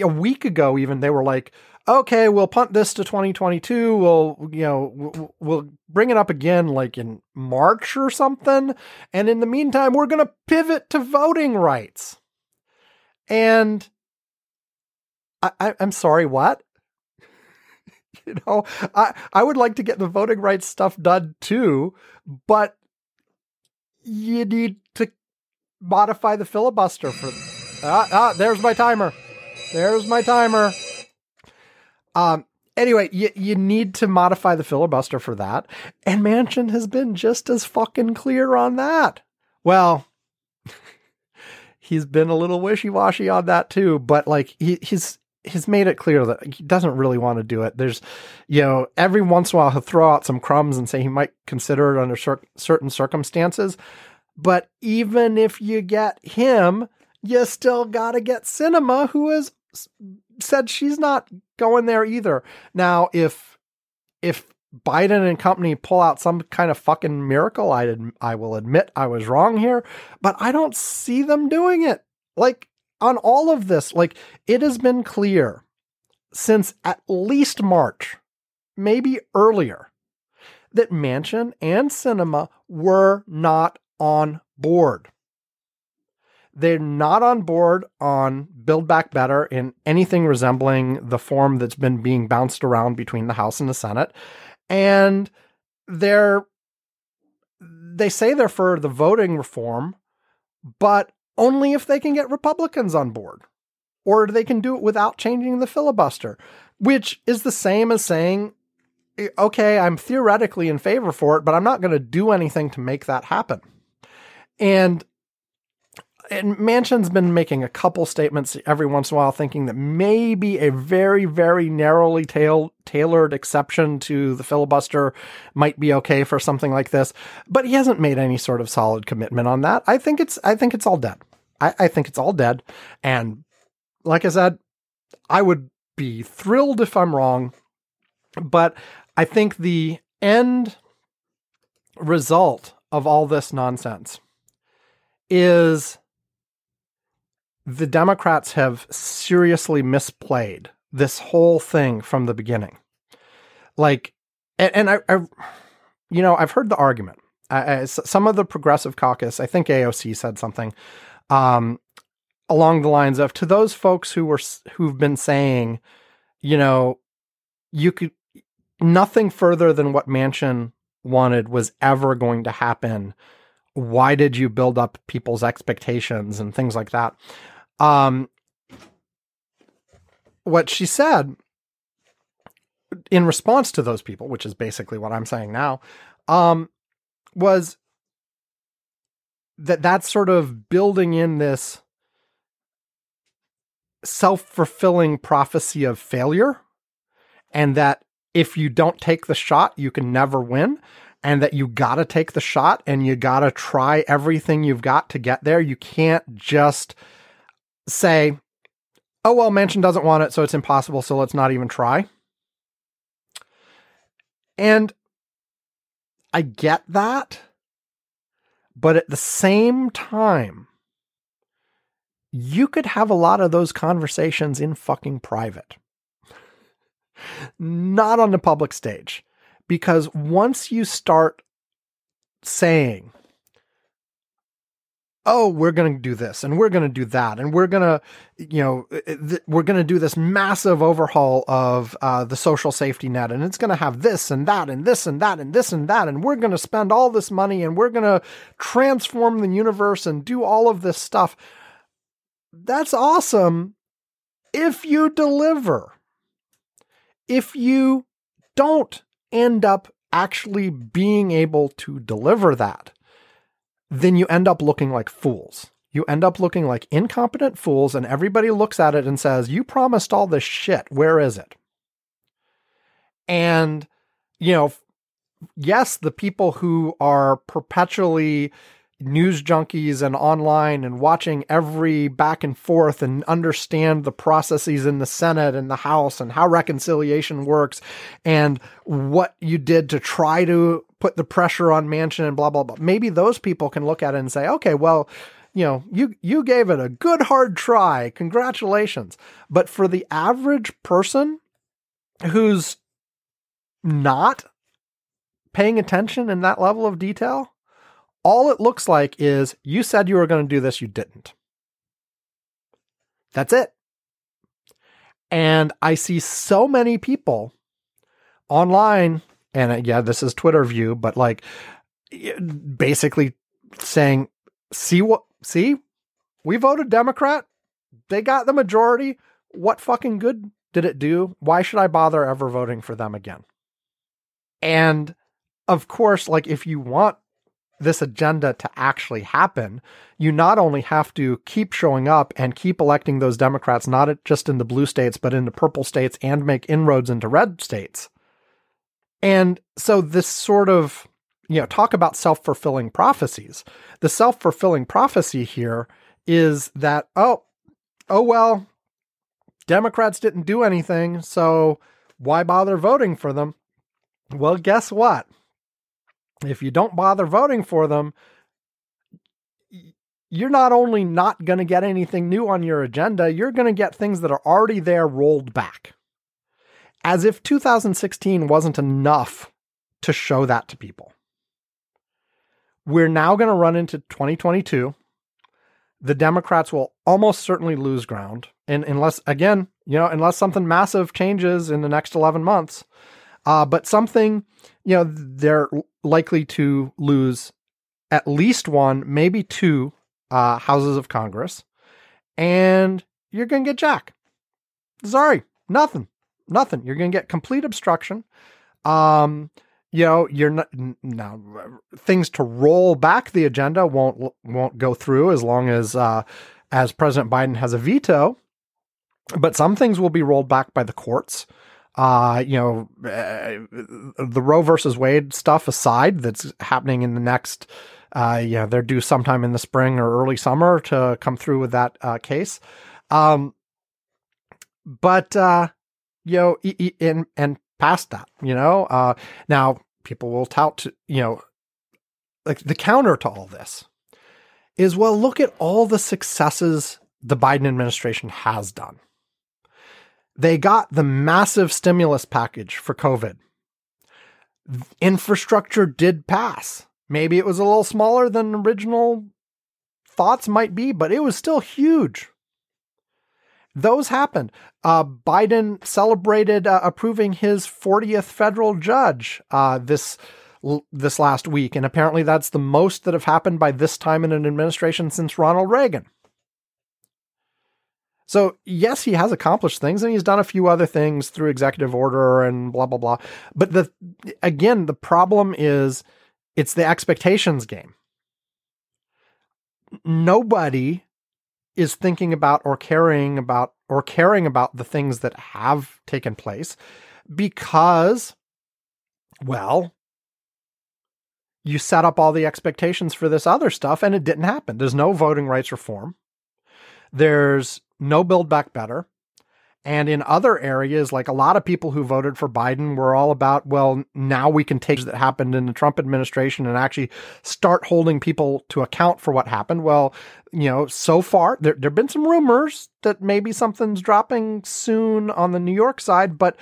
a week ago even they were like okay we'll punt this to 2022 we'll you know we'll bring it up again like in march or something and in the meantime we're going to pivot to voting rights and I, I i'm sorry what you know i i would like to get the voting rights stuff done too but you need to modify the filibuster for Ah, ah, there's my timer. There's my timer. Um, anyway, you, you need to modify the filibuster for that. And Manchin has been just as fucking clear on that. Well, he's been a little wishy washy on that too, but like he, he's, he's made it clear that he doesn't really want to do it. There's, you know, every once in a while he'll throw out some crumbs and say he might consider it under cer- certain circumstances. But even if you get him, you still got to get Sinema, who has said she's not going there either. Now, if if Biden and company pull out some kind of fucking miracle, I I will admit I was wrong here, but I don't see them doing it. Like on all of this, like it has been clear since at least March, maybe earlier, that Manchin and Sinema were not on board. They're not on board on Build Back Better in anything resembling the form that's been being bounced around between the House and the Senate. And they're they say they're for the voting reform, but only if they can get Republicans on board. Or they can do it without changing the filibuster, which is the same as saying, okay, I'm theoretically in favor for it, but I'm not going to do anything to make that happen. And and Manchin's been making a couple statements every once in a while, thinking that maybe a very, very narrowly tail- tailored exception to the filibuster might be okay for something like this. But he hasn't made any sort of solid commitment on that. I think it's, I think it's all dead. I, I think it's all dead. And like I said, I would be thrilled if I'm wrong, but I think the end result of all this nonsense is the Democrats have seriously misplayed this whole thing from the beginning. Like, and, and I, I, you know, I've heard the argument. I, I, some of the progressive caucus, I think AOC said something um, along the lines of to those folks who were who've been saying, you know, you could nothing further than what Manchin wanted was ever going to happen. Why did you build up people's expectations and things like that? Um, what she said in response to those people, which is basically what I'm saying now, um, was that that's sort of building in this self fulfilling prophecy of failure, and that if you don't take the shot, you can never win. And that you gotta take the shot and you gotta try everything you've got to get there. You can't just say, oh, well, Manchin doesn't want it, so it's impossible, so let's not even try. And I get that. But at the same time, you could have a lot of those conversations in fucking private, not on the public stage. Because once you start saying, oh, we're going to do this and we're going to do that and we're going to, you know, th- we're going to do this massive overhaul of uh, the social safety net and it's going to have this and that and this and that and this and that and we're going to spend all this money and we're going to transform the universe and do all of this stuff. That's awesome if you deliver. If you don't end up actually being able to deliver that, then you end up looking like fools. you end up looking like incompetent fools, and everybody looks at it and says, You promised all this shit. Where is it? And, you know, yes, the people who are perpetually news junkies and online and watching every back and forth and understand the processes in the Senate and the House and how reconciliation works and what you did to try to put the pressure on Manchin and blah blah blah. Maybe those people can look at it and say, okay, well, you know, you you gave it a good hard try. Congratulations. But for the average person who's not paying attention in that level of detail, all it looks like is you said you were going to do this, you didn't. That's it. And I see so many people online, and uh, yeah, this is Twitter view, but like basically saying, see what, see, we voted Democrat. They got the majority. What fucking good did it do? Why should I bother ever voting for them again? And of course, like if you want this agenda to actually happen, you not only have to keep showing up and keep electing those Democrats, not just in the blue states, but in the purple states and make inroads into red states. And so this sort of, you know, talk about self fulfilling prophecies. The self fulfilling prophecy here is that, oh, oh, well, Democrats didn't do anything, so why bother voting for them? Well, guess what? If you don't bother voting for them, you're not only not going to get anything new on your agenda, you're going to get things that are already there rolled back. As if 2016 wasn't enough to show that to people. We're now going to run into 2022. The Democrats will almost certainly lose ground. And unless, again, you know, unless something massive changes in the next 11 months, uh, but something, you know, they're likely to lose at least one, maybe two uh, houses of Congress, and you're going to get Jack. Sorry, nothing, nothing. You're going to get complete obstruction. Um, you know, you're not now things to roll back the agenda won't won't go through as long as uh, as President Biden has a veto. But some things will be rolled back by the courts uh, you know, uh, the Roe versus Wade stuff aside, that's happening in the next, uh, yeah, they're due sometime in the spring or early summer to come through with that uh, case. Um, but uh, you know, in and past that, you know, uh, now people will tout, to, you know, like the counter to all this is well, look at all the successes the Biden administration has done they got the massive stimulus package for COVID. Infrastructure did pass. Maybe it was a little smaller than original thoughts might be, but it was still huge. Those happened. Uh, Biden celebrated uh, approving his 40th federal judge uh, this this last week, and apparently that's the most that have happened by this time in an administration since Ronald Reagan. So, yes, he has accomplished things and he's done a few other things through executive order and blah, blah, blah. But the, again, the problem is it's the expectations game. Nobody is thinking about or caring about or caring about the things that have taken place because, well, you set up all the expectations for this other stuff and it didn't happen. There's no voting rights reform. There's no Build Back Better. And in other areas, like a lot of people who voted for Biden were all about, well, now we can take that happened in the Trump administration and actually start holding people to account for what happened. Well, you know, so far there there've been some rumors that maybe something's dropping soon on the New York side, but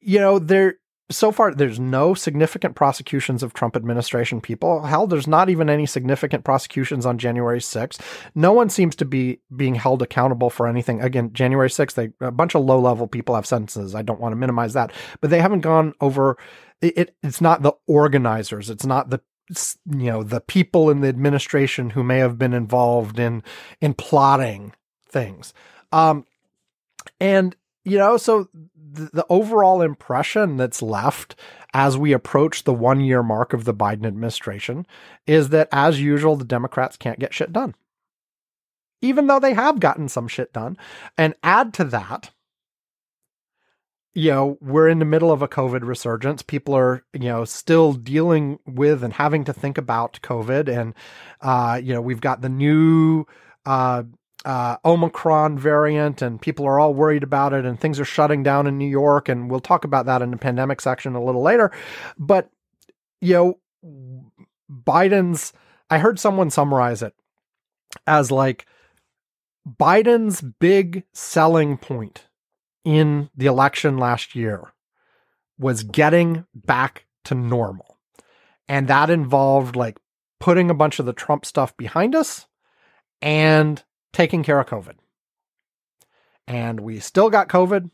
you know, there so far there's no significant prosecutions of Trump administration people. Hell, there's not even any significant prosecutions on January 6th. No one seems to be being held accountable for anything. Again, January 6th, they, a bunch of low level people have sentences. I don't want to minimize that, but they haven't gone over it, it it's not the organizers. It's not the you know the people in the administration who may have been involved in in plotting things um and you know so the overall impression that's left as we approach the one year mark of the Biden administration is that, as usual, the Democrats can't get shit done. even though they have gotten some shit done. And add to that, you know, we're in the middle of a COVID resurgence. People are, you know, still dealing with and having to think about COVID. And, uh, you know, we've got the new, uh, uh, Omicron variant, and people are all worried about it, and things are shutting down in New York. And we'll talk about that in the pandemic section a little later. But, you know, Biden's, I heard someone summarize it as like Biden's big selling point in the election last year was getting back to normal. And that involved like putting a bunch of the Trump stuff behind us and taking care of COVID. And we still got COVID.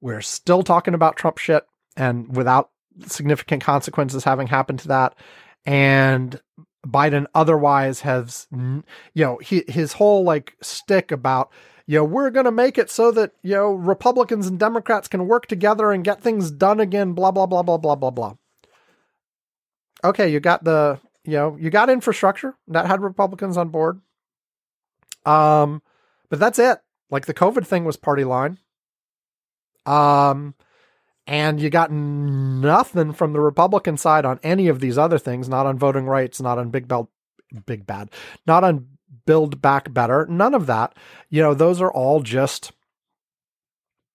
We're still talking about Trump shit and without significant consequences having happened to that. And Biden otherwise has, you know, he, his whole like stick about, you know, we're going to make it so that, you know, Republicans and Democrats can work together and get things done again, blah, blah, blah, blah, blah, blah, blah. Okay, you got the, you know, you got infrastructure that had Republicans on board. Um, but that's it. Like the COVID thing was party line. Um, and you got nothing from the Republican side on any of these other things, not on voting rights, not on big belt, big bad, not on build back better, none of that. You know, those are all just,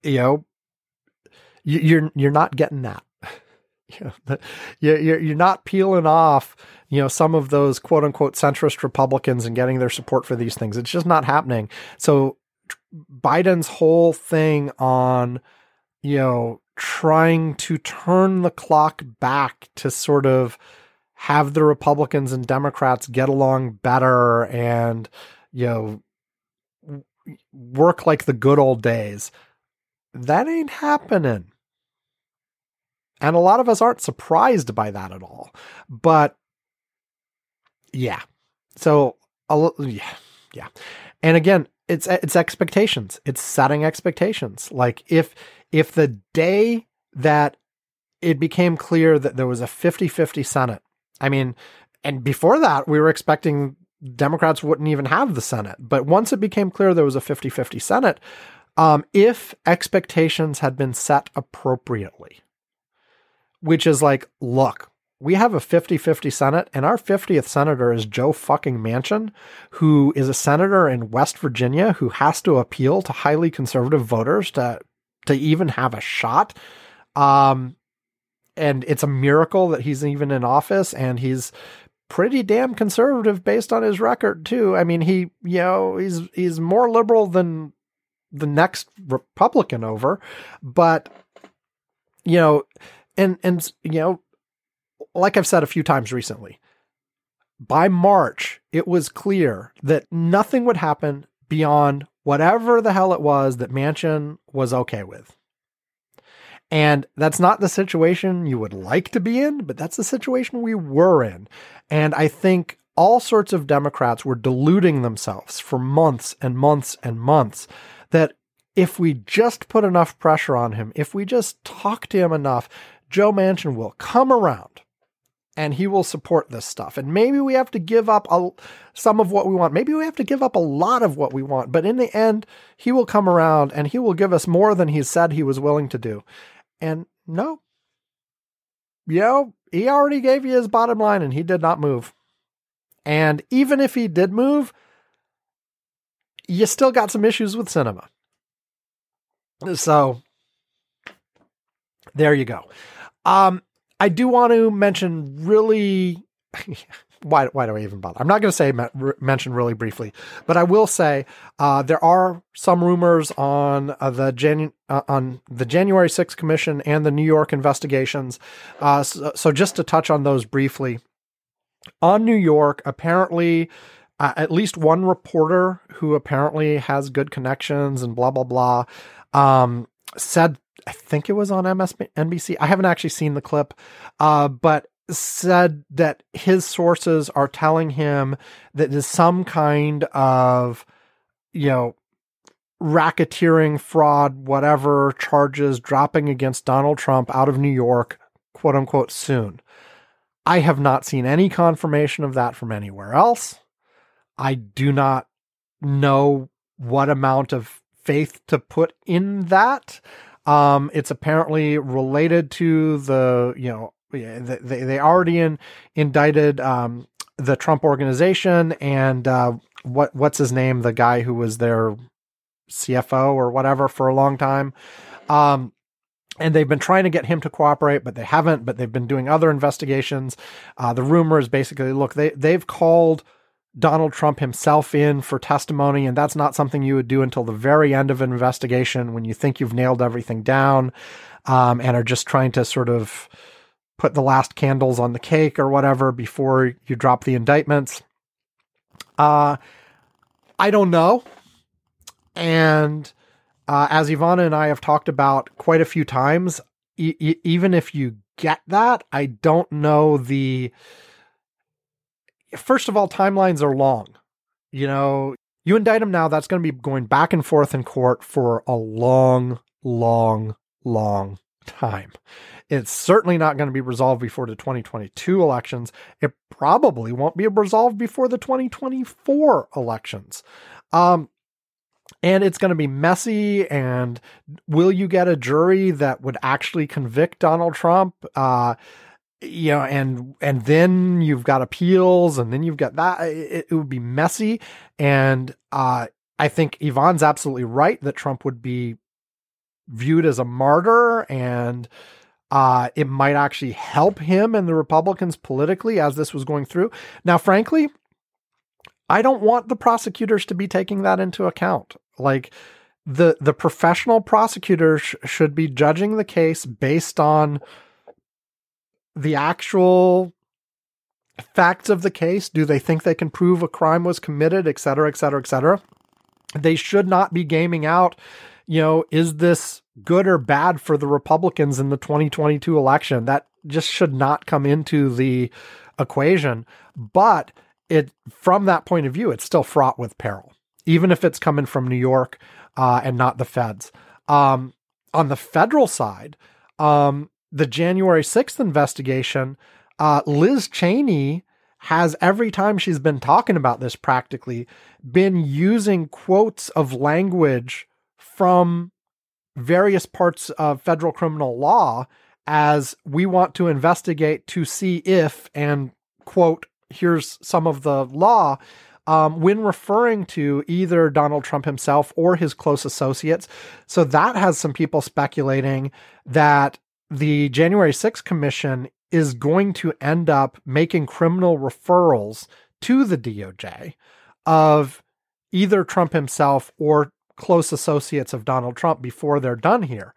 you know, you're you're not getting that. you know, you're you're not peeling off, you know, some of those quote unquote centrist Republicans and getting their support for these things. It's just not happening. So Biden's whole thing on, you know, trying to turn the clock back to sort of have the Republicans and Democrats get along better and, you know, work like the good old days. That ain't happening. And a lot of us aren't surprised by that at all. But yeah. So, yeah. Yeah. And again, it's it's expectations. It's setting expectations. Like if if the day that it became clear that there was a 50-50 Senate I mean, and before that, we were expecting Democrats wouldn't even have the Senate. But once it became clear there was a 50 50 Senate, um, if expectations had been set appropriately, which is like, look, we have a 50 50 Senate, and our 50th senator is Joe fucking Manchin, who is a senator in West Virginia who has to appeal to highly conservative voters to, to even have a shot. Um, and it's a miracle that he's even in office and he's pretty damn conservative based on his record too. I mean, he, you know, he's he's more liberal than the next Republican over, but you know, and and you know, like I've said a few times recently, by March it was clear that nothing would happen beyond whatever the hell it was that Manchin was okay with. And that's not the situation you would like to be in, but that's the situation we were in. And I think all sorts of Democrats were deluding themselves for months and months and months that if we just put enough pressure on him, if we just talk to him enough, Joe Manchin will come around and he will support this stuff. And maybe we have to give up a, some of what we want. Maybe we have to give up a lot of what we want. But in the end, he will come around and he will give us more than he said he was willing to do. And no, you know, he already gave you his bottom line and he did not move. And even if he did move, you still got some issues with Sinema. So there you go. Um, I do want to mention really why why do I even bother? I'm not going to say mention really briefly, but I will say uh, there are some rumors on uh, the Janu- uh, on the January 6th commission and the New York investigations. Uh, so, so, just to touch on those briefly, on New York, apparently. Uh, at least one reporter who apparently has good connections and blah blah blah um, said I think it was on MSNBC. I haven't actually seen the clip, uh, but said that his sources are telling him that there's some kind of, you know, racketeering, fraud, whatever charges dropping against Donald Trump out of New York, quote unquote, soon. I have not seen any confirmation of that from anywhere else. I do not know what amount of faith to put in that. Um, it's apparently related to the, you know, they, they already in, indicted um, the Trump organization and uh, what what's his name, the guy who was their CFO or whatever for a long time. Um, and they've been trying to get him to cooperate, but they haven't. But they've been doing other investigations. Uh, the rumor is basically, look, they they've called Donald Trump himself in for testimony, and that's not something you would do until the very end of an investigation when you think you've nailed everything down, um, and are just trying to sort of put the last candles on the cake or whatever before you drop the indictments. Uh, I don't know, and uh, as Ivan and I have talked about quite a few times, e- e- even if you get that, I don't know the. First of all, timelines are long. You know, you indict him now, that's going to be going back and forth in court for a long, long, long time. It's certainly not going to be resolved before the 2022 elections. It probably won't be resolved before the 2024 elections. Um, and it's going to be messy and will you get a jury that would actually convict donald trump uh you know and and then you've got appeals and then you've got that it, it would be messy and uh i think Ivan's absolutely right that trump would be viewed as a martyr and uh it might actually help him and the republicans politically as this was going through now frankly I don't want the prosecutors to be taking that into account. Like the the professional prosecutors sh- should be judging the case based on the actual facts of the case. Do they think they can prove a crime was committed, et cetera, et cetera, et cetera? They should not be gaming out, you know, is this good or bad for the Republicans in the 2022 election? That just should not come into the equation. But it from that point of view, it's still fraught with peril, even if it's coming from New York uh, and not the feds. Um, on the federal side, um, the January 6th investigation, uh, Liz Cheney has every time she's been talking about this practically been using quotes of language from various parts of federal criminal law as we want to investigate to see if and quote here's some of the law um, when referring to either Donald Trump himself or his close associates. So that has some people speculating that the January 6th Commission is going to end up making criminal referrals to the DOJ of either Trump himself or close associates of Donald Trump before they're done here.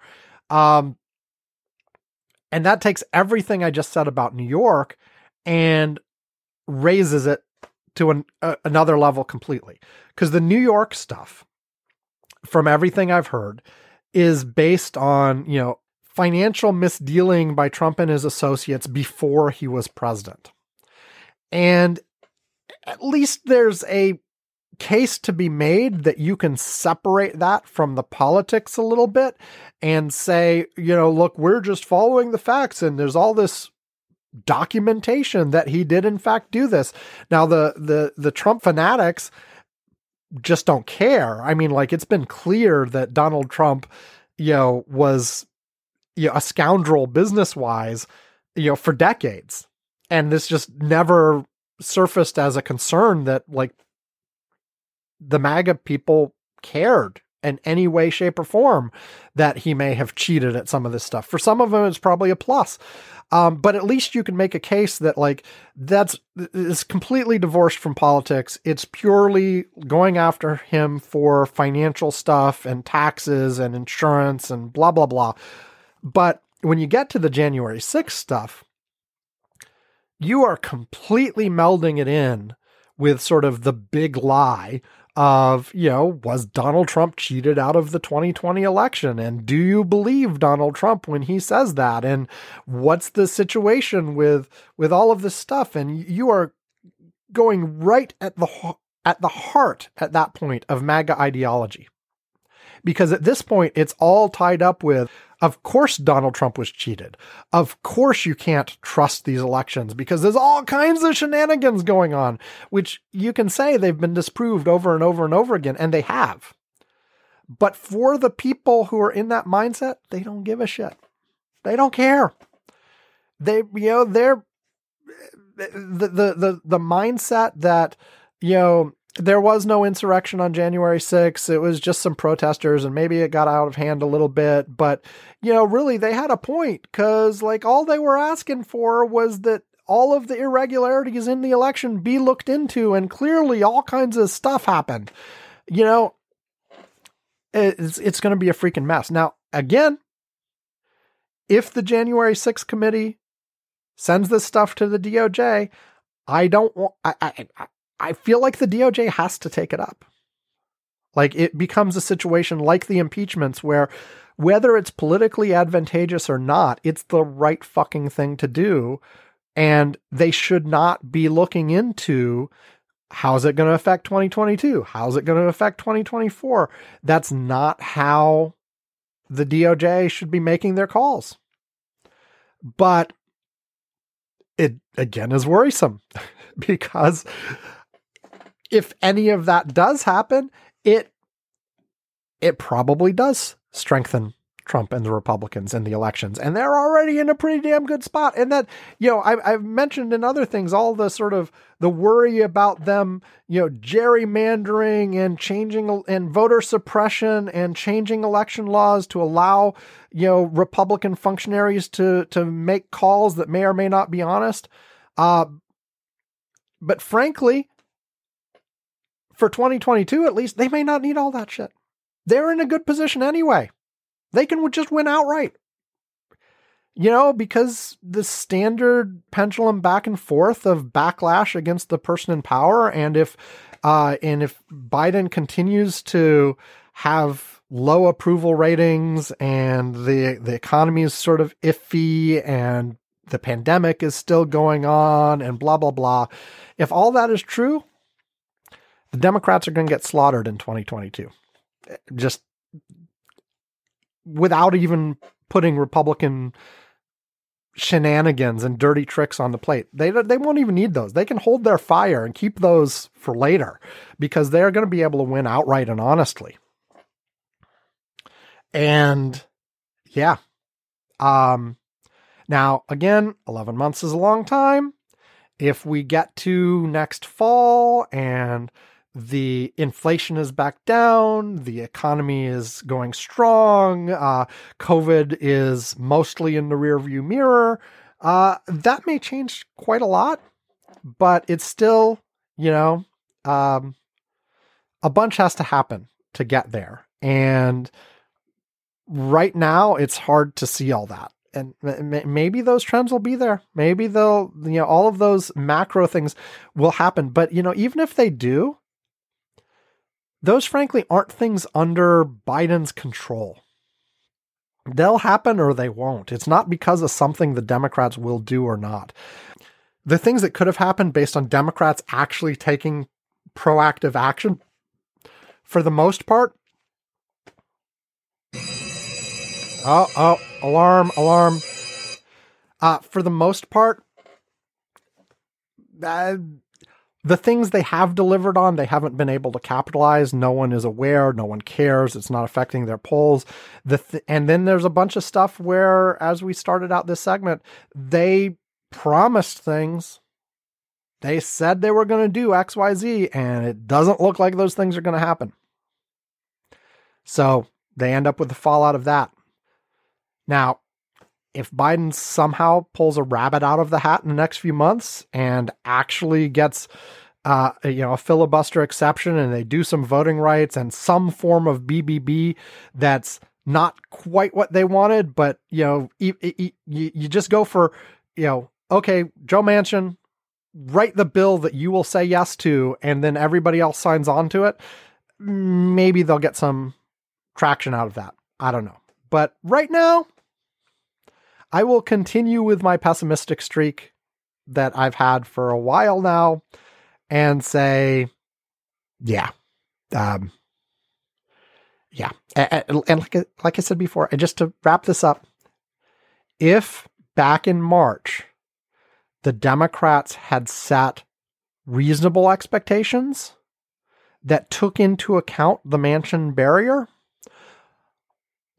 Um, and that takes everything I just said about New York and raises it to an, uh, another level completely. Because the New York stuff, from everything I've heard, is based on, you know, financial misdealing by Trump and his associates before he was president. And at least there's a case to be made that you can separate that from the politics a little bit and say, you know, look, we're just following the facts and there's all this documentation that he did in fact do this. Now the the the Trump fanatics just don't care. I mean, like it's been clear that Donald Trump, you know, was you know, a scoundrel business wise, you know, for decades. And this just never surfaced as a concern that like the MAGA people cared in any way, shape, or form that he may have cheated at some of this stuff. For some of them, it's probably a plus. Um, but at least you can make a case that like that's is completely divorced from politics. It's purely going after him for financial stuff and taxes and insurance and blah blah blah. But when you get to the January 6th stuff, you are completely melding it in with sort of the big lie of, you know, was Donald Trump cheated out of the 2020 election? And do you believe Donald Trump when he says that? And what's the situation with with all of this stuff? And you are going right at the at the heart at that point of MAGA ideology. Because at this point it's all tied up with Of course, Donald Trump was cheated. Of course, you can't trust these elections because there's all kinds of shenanigans going on, which you can say they've been disproved over and over and over again, and they have. But for the people who are in that mindset, they don't give a shit. They don't care. They, you know, they're the the the the mindset that you know there was no insurrection on January 6th. It was just some protesters and maybe it got out of hand a little bit. But, you know, really they had a point because, like, all they were asking for was that all of the irregularities in the election be looked into. And clearly all kinds of stuff happened. You know, it's, it's going to be a freaking mess. Now, again, if the January 6th committee sends this stuff to the DOJ, I don't want, I, I, I feel like the DOJ has to take it up. Like it becomes a situation like the impeachments where whether it's politically advantageous or not, it's the right fucking thing to do. And they should not be looking into how's it going to affect 2022? How's it going to affect 2024? That's not how the DOJ should be making their calls. But it again is worrisome because if any of that does happen, it it probably does strengthen Trump and the Republicans in the elections. And they're already in a pretty damn good spot. And that, you know, I, have mentioned in other things all the sort of the worry about them, you know, gerrymandering and changing and voter suppression and changing election laws to allow, you know, Republican functionaries to to make calls that may or may not be honest. Uh, but frankly, for 2022 at least, they may not need all that shit. They're in a good position anyway. They can just win outright. You know, because the standard pendulum back and forth of backlash against the person in power, and if uh, and if Biden continues to have low approval ratings and the the economy is sort of iffy and the pandemic is still going on and blah blah blah. If all that is true, the Democrats are going to get slaughtered in 2022. Just without even putting Republican shenanigans and dirty tricks on the plate. They they won't even need those. They can hold their fire and keep those for later because they're going to be able to win outright and honestly. And yeah. Um now again, 11 months is a long time. If we get to next fall and the inflation is back down, the economy is going strong, uh, COVID is mostly in the rearview mirror. Uh, that may change quite a lot, but it's still, you know, um, a bunch has to happen to get there. And right now, it's hard to see all that. And maybe those trends will be there. Maybe they'll, you know, all of those macro things will happen. But, you know, even if they do, those frankly aren't things under Biden's control. They'll happen or they won't. It's not because of something the Democrats will do or not. The things that could have happened based on Democrats actually taking proactive action, for the most part, oh, oh, alarm, alarm. Uh, for the most part, uh, the things they have delivered on, they haven't been able to capitalize. No one is aware. No one cares. It's not affecting their polls. The th- and then there's a bunch of stuff where, as we started out this segment, they promised things. They said they were going to do X, Y, Z, and it doesn't look like those things are going to happen. So they end up with the fallout of that. Now, if Biden somehow pulls a rabbit out of the hat in the next few months and actually gets uh, you know a filibuster exception and they do some voting rights and some form of BBB that's not quite what they wanted, but you know you, you, you just go for you know okay Joe Manchin write the bill that you will say yes to and then everybody else signs on to it maybe they'll get some traction out of that. I don't know. But right now I will continue with my pessimistic streak that I've had for a while now and say, yeah, um, yeah, and, and like like I said before, and just to wrap this up, if back in March the Democrats had set reasonable expectations that took into account the Manchin barrier,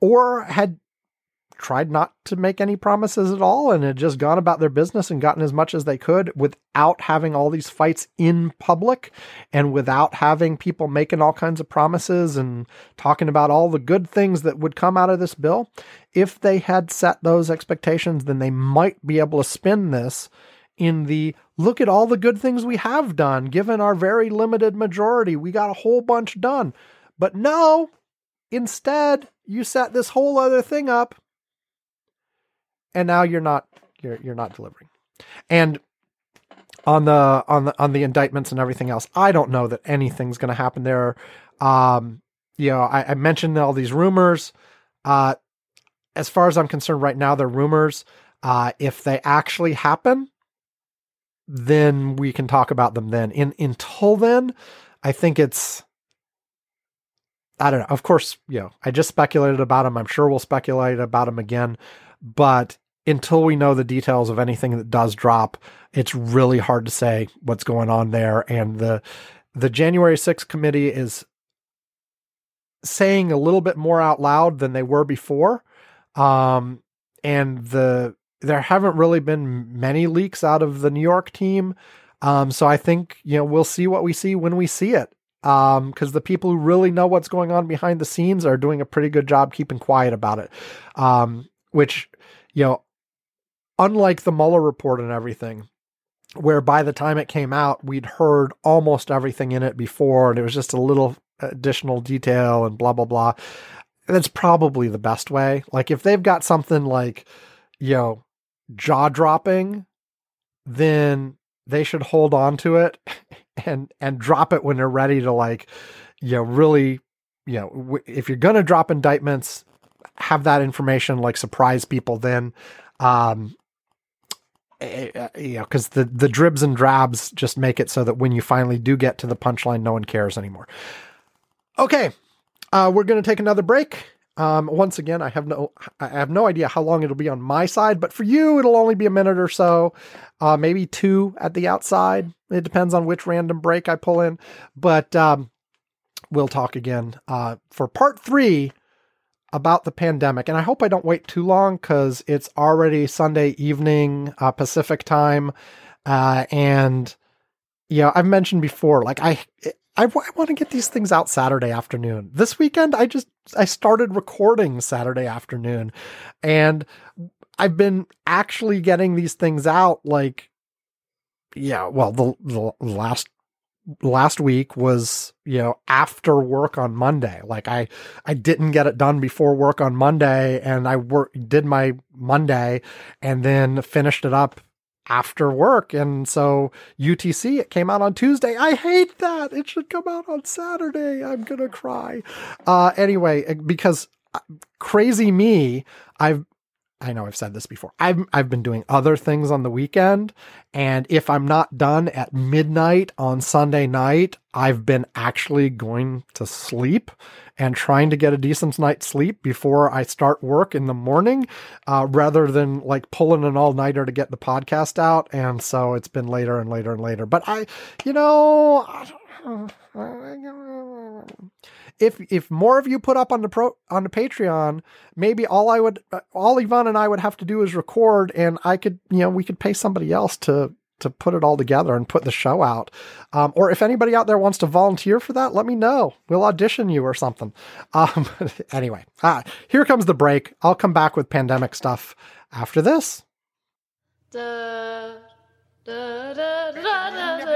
or had tried not to make any promises at all and had just gone about their business and gotten as much as they could without having all these fights in public and without having people making all kinds of promises and talking about all the good things that would come out of this bill. If they had set those expectations, then they might be able to spin this in the look at all the good things we have done given our very limited majority. We got a whole bunch done. But no, instead, you set this whole other thing up and now you're not you're you're not delivering. And on the on the on the indictments and everything else, I don't know that anything's going to happen there. Um, you know, I, I mentioned all these rumors. Uh, as far as I'm concerned, right now they're rumors. Uh, if they actually happen, then we can talk about them. Then, in until then, I think it's. I don't know. Of course, you know, I just speculated about them. I'm sure we'll speculate about them again but until we know the details of anything that does drop, it's really hard to say what's going on there. And the the January 6th committee is saying a little bit more out loud than they were before. Um, and the there haven't really been many leaks out of the New York team. Um, so I think, you know, we'll see what we see when we see it. Um, because the people who really know what's going on behind the scenes are doing a pretty good job keeping quiet about it. Um, which, you know, unlike the Mueller report and everything, where by the time it came out, we'd heard almost everything in it before, and it was just a little additional detail and blah, blah, blah. That's probably the best way. Like, if they've got something like, you know, jaw dropping, then they should hold on to it and and drop it when they're ready to like you know really you know if you're to drop indictments have that information like surprise people then. Um eh, eh, you know because the the dribs and drabs just make it so that when you finally do get to the punchline no one cares anymore. Okay uh we're going to take another break. Um once again i have no i have no idea how long it'll be on my side but for you it'll only be a minute or so uh maybe two at the outside. It depends on which random break i pull in. But um we'll talk again uh for part three about the pandemic. And I hope I don't wait too long because it's already Sunday evening, uh, Pacific time. Uh, and, know, I've mentioned before, like I, I, want to get these things out Saturday afternoon. This weekend, I just, I started recording Saturday afternoon and I've been actually getting these things out like, yeah, well, the, the last last week was you know after work on monday. Like i i didn't get it done before work on monday and i work did my monday and then finished it up after work. And so utc it came out on tuesday. I hate that. It should come out on saturday. I'm gonna cry. Uh anyway because uh, crazy me i've I know I've said this before. I've I've been doing other things on the weekend, and if I'm not done at midnight on Sunday night, I've been actually going to sleep and trying to get a decent night's sleep before I start work in the morning, uh, rather than like pulling an all nighter to get the podcast out. And so it's been later and later and later. But I, you know. If if more of you put up on the pro on the Patreon, maybe all I would all Ivan and I would have to do is record, and I could you know we could pay somebody else to to put it all together and put the show out. Um, or if anybody out there wants to volunteer for that, let me know. We'll audition you or something. Um, anyway, ah, here comes the break. I'll come back with pandemic stuff after this. Da, da, da,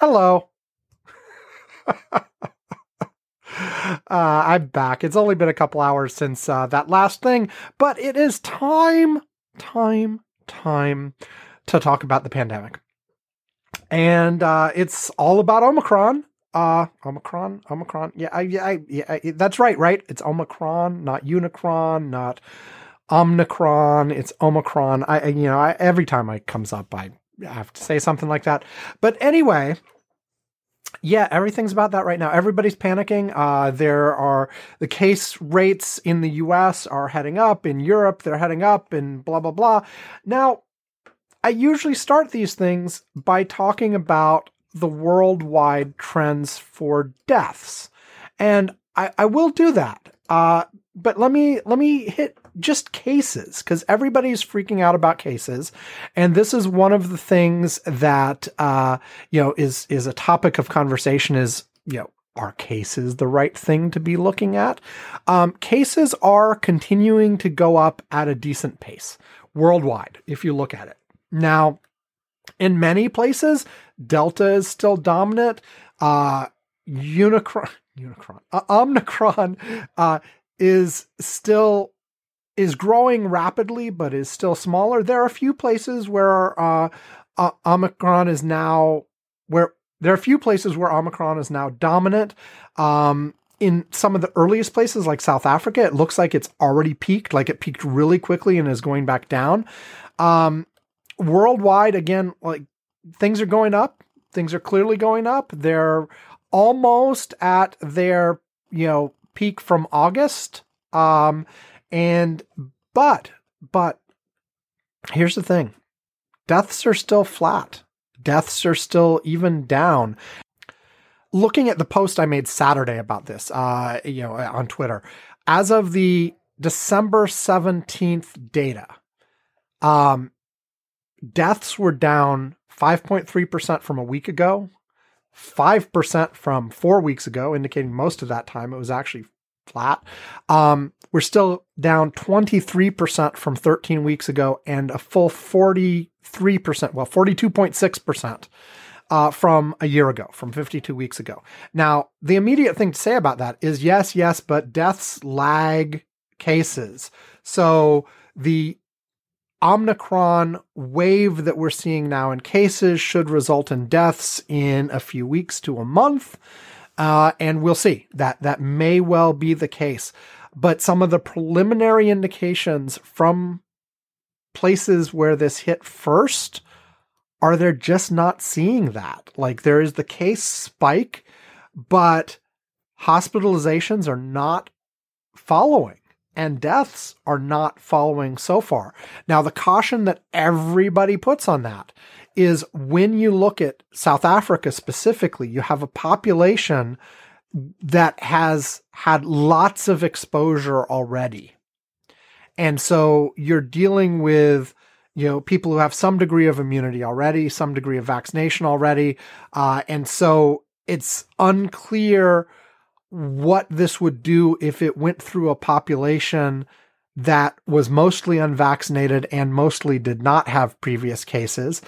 Hello. Uh, I'm back. It's only been a couple hours since uh, that last thing, but it is time, time, time to talk about the pandemic. And uh, it's all about Omicron. Uh, Omicron, Omicron. Yeah, I, I, yeah, I, that's right, right? It's Omicron, not Unicron, not Omicron. It's Omicron. I, you know, every time it comes up, I have to say something like that. But anyway, yeah, everything's about that right now. Everybody's panicking. Uh, there are the case rates in the US are heading up. In Europe, they're heading up, and blah, blah, blah. Now, I usually start these things by talking about the worldwide trends for deaths. And I, I will do that. Uh, but let me let me hit just cases because everybody's freaking out about cases, and this is one of the things that uh, you know is is a topic of conversation. Is you know are cases the right thing to be looking at? Um, cases are continuing to go up at a decent pace worldwide if you look at it now. In many places, Delta is still dominant. Uh, Unicron, Unicron, uh, Omicron uh, is still is growing rapidly, but is still smaller. There are a few places where uh, uh, Omicron is now where there are a few places where Omicron is now dominant. Um, in some of the earliest places, like South Africa, it looks like it's already peaked, like it peaked really quickly and is going back down. Um, worldwide, again, like things are going up. Things are clearly going up. They're almost at their you know peak from August. Um, and but but here's the thing: deaths are still flat. Deaths are still even down. Looking at the post I made Saturday about this, uh, you know, on Twitter, as of the December seventeenth data, um, deaths were down five point three percent from a week ago, 5% from four weeks ago, indicating most of that time it was actually flat. Um, we're still down 23% from 13 weeks ago and a full 43%, well, 42.6%. Uh, from a year ago, from 52 weeks ago. Now, the immediate thing to say about that is yes, yes, but deaths lag cases. So the Omicron wave that we're seeing now in cases should result in deaths in a few weeks to a month. Uh, and we'll see that that may well be the case. But some of the preliminary indications from places where this hit first are they're just not seeing that. Like there is the case spike, but hospitalizations are not following and deaths are not following so far. Now, the caution that everybody puts on that is when you look at South Africa specifically, you have a population that has had lots of exposure already. And so you're dealing with, you know, people who have some degree of immunity already, some degree of vaccination already. Uh, and so it's unclear what this would do if it went through a population that was mostly unvaccinated and mostly did not have previous cases.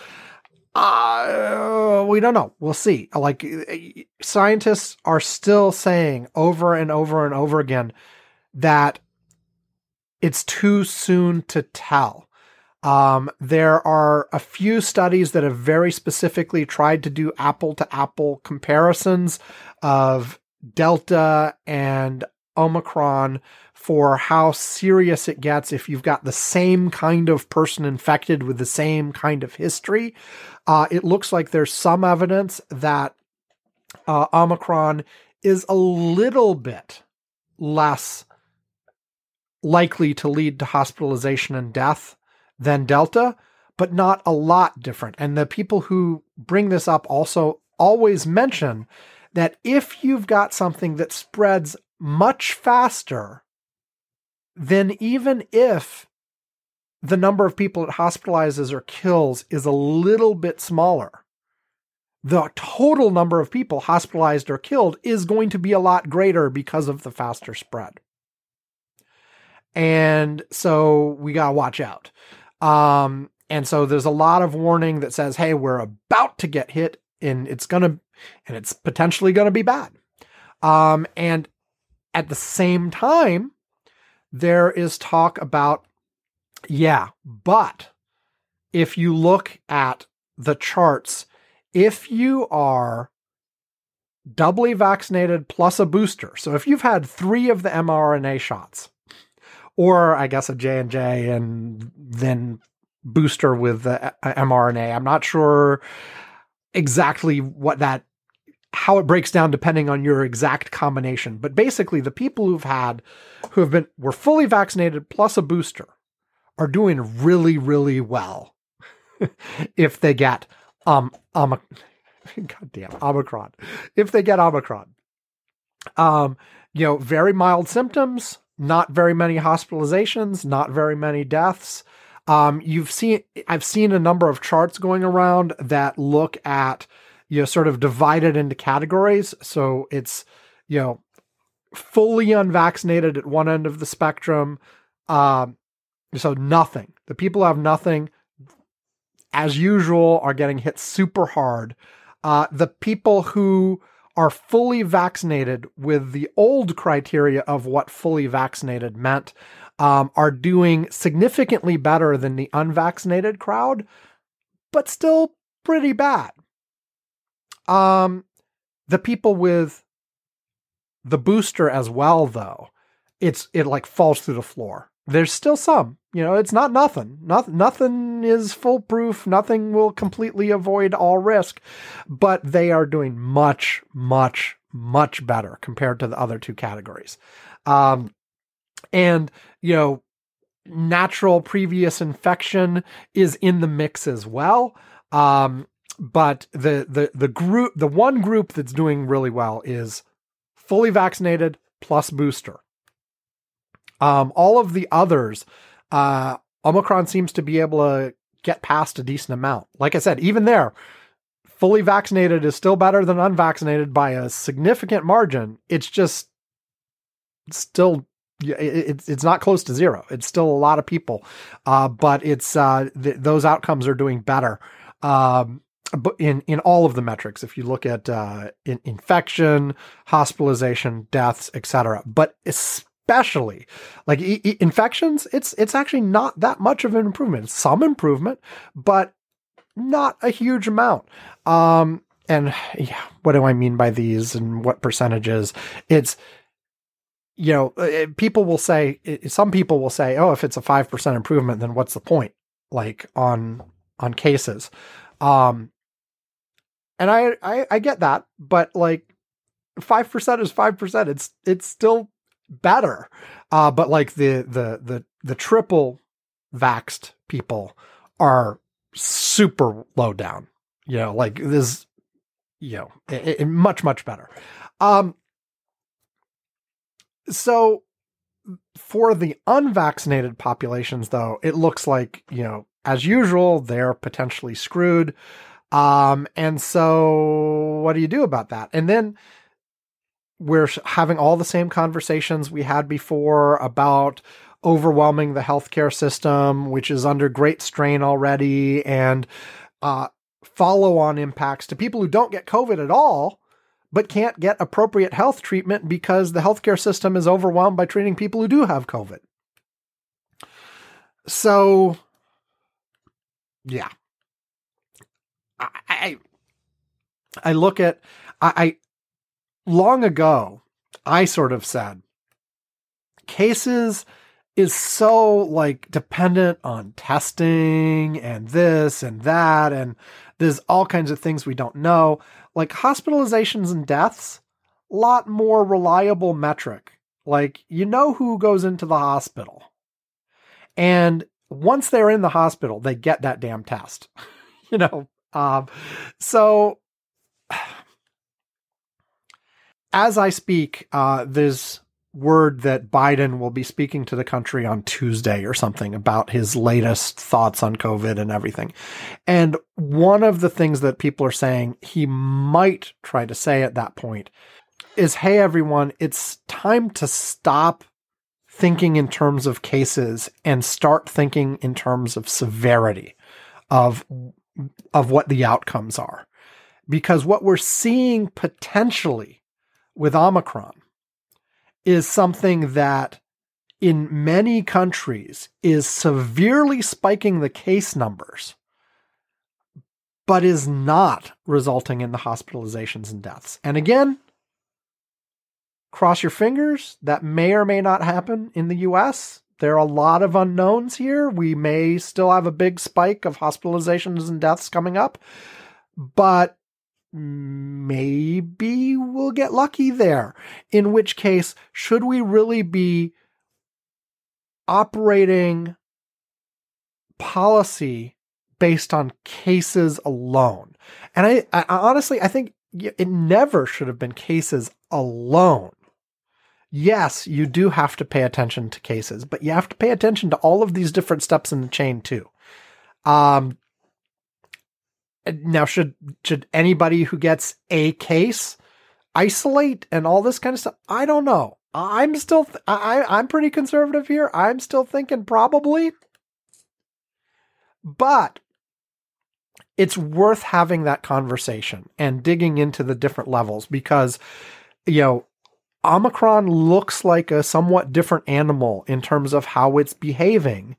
Uh, we don't know. We'll see. Like scientists are still saying over and over and over again that it's too soon to tell. Um, there are a few studies that have very specifically tried to do apple to apple comparisons of Delta and Omicron for how serious it gets if you've got the same kind of person infected with the same kind of history. Uh, it looks like there's some evidence that uh, Omicron is a little bit less likely to lead to hospitalization and death than Delta, but not a lot different. And the people who bring this up also always mention that if you've got something that spreads much faster, then even if the number of people it hospitalizes or kills is a little bit smaller. The total number of people hospitalized or killed is going to be a lot greater because of the faster spread. And so we got to watch out. Um, and so there's a lot of warning that says, hey, we're about to get hit and it's going to, and it's potentially going to be bad. Um, and at the same time, there is talk about, yeah, but if you look at the charts, if you are doubly vaccinated plus a booster, so if you've had three of the mRNA shots, or I guess a J and J, and then booster with the uh, mRNA. I'm not sure exactly what that how it breaks down depending on your exact combination. But basically, the people who've had who have been were fully vaccinated plus a booster are doing really really well if they get um um goddamn omicron. If they get omicron. Um you know very mild symptoms not very many hospitalizations not very many deaths. Um, you've seen, I've seen a number of charts going around that look at, you know, sort of divided into categories. So it's, you know, fully unvaccinated at one end of the spectrum. Um, so nothing. The people who have nothing, as usual, are getting hit super hard. Uh, the people who are fully vaccinated with the old criteria of what fully vaccinated meant um, are doing significantly better than the unvaccinated crowd, but still pretty bad. Um, the people with the booster as well, though, it's it like falls through the floor. There's still some, you know, it's not nothing. Nothing, nothing is foolproof. Nothing will completely avoid all risk, but they are doing much, much, much better compared to the other two categories. Um, and you know natural previous infection is in the mix as well um, but the the the group the one group that's doing really well is fully vaccinated plus booster um, all of the others uh, omicron seems to be able to get past a decent amount like i said even there fully vaccinated is still better than unvaccinated by a significant margin it's just still it's it's not close to zero. It's still a lot of people, uh, but it's uh, th- those outcomes are doing better. Um, but in in all of the metrics, if you look at uh, in, infection, hospitalization, deaths, etc., but especially like e- e- infections, it's it's actually not that much of an improvement. Some improvement, but not a huge amount. Um, and yeah, what do I mean by these and what percentages? It's you know, uh, people will say, some people will say, oh, if it's a 5% improvement, then what's the point? Like on, on cases. Um, and I, I, I get that, but like 5% is 5%. It's, it's still better. Uh, but like the, the, the, the triple vaxed people are super low down, you know, like this, you know, it, it, much, much better. Um, so for the unvaccinated populations, though, it looks like, you know, as usual, they're potentially screwed. Um, and so what do you do about that? And then we're having all the same conversations we had before about overwhelming the healthcare system, which is under great strain already, and uh, follow on impacts to people who don't get COVID at all but can't get appropriate health treatment because the healthcare system is overwhelmed by treating people who do have COVID. So, yeah, I I, look at I, I long ago I sort of said cases is so like dependent on testing and this and that and there's all kinds of things we don't know like hospitalizations and deaths, lot more reliable metric. Like you know who goes into the hospital. And once they're in the hospital, they get that damn test. you know. Um, so as I speak, uh, there's word that Biden will be speaking to the country on Tuesday or something about his latest thoughts on COVID and everything. And one of the things that people are saying he might try to say at that point is hey, everyone, it's time to stop thinking in terms of cases and start thinking in terms of severity of of what the outcomes are because what we're seeing potentially with omicron is something that in many countries is severely spiking the case numbers but is not resulting in the hospitalizations and deaths and again cross your fingers. That may or may not happen in the US. There are a lot of unknowns here. We may still have a big spike of hospitalizations and deaths coming up, but maybe we'll get lucky there. In which case, should we really be operating policy based on cases alone? And I, I honestly, I think it never should have been cases alone yes, you do have to pay attention to cases, but you have to pay attention to all of these different steps in the chain too. Um, now, should should anybody who gets a case isolate and all this kind of stuff? I don't know. I'm still th- I I'm pretty conservative here. I'm still thinking probably, but it's worth having that conversation and digging into the different levels because you know Omicron looks like a somewhat different animal in terms of how it's behaving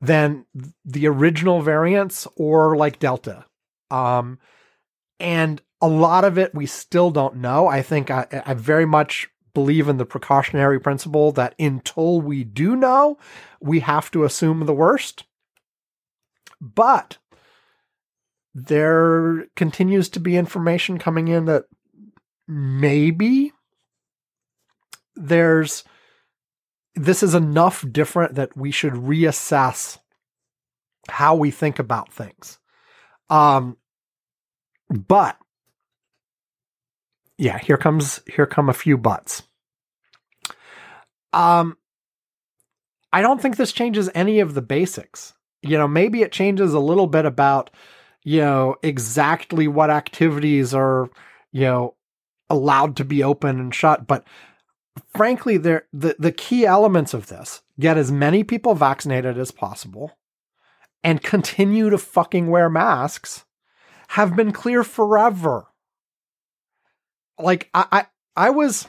than the original variants or like Delta. Um, and a lot of it we still don't know. I think I, I very much believe in the precautionary principle that until we do know, we have to assume the worst. But there continues to be information coming in that maybe there's this is enough different that we should reassess how we think about things. Um, but yeah, here comes here come a few buts. Um, I don't think this changes any of the basics. You know, maybe it changes a little bit about, you know, exactly what activities are, you know, allowed to be open and shut, but frankly, the, the key elements of this get as many people vaccinated as possible and continue to fucking wear masks have been clear forever. Like I, I, I was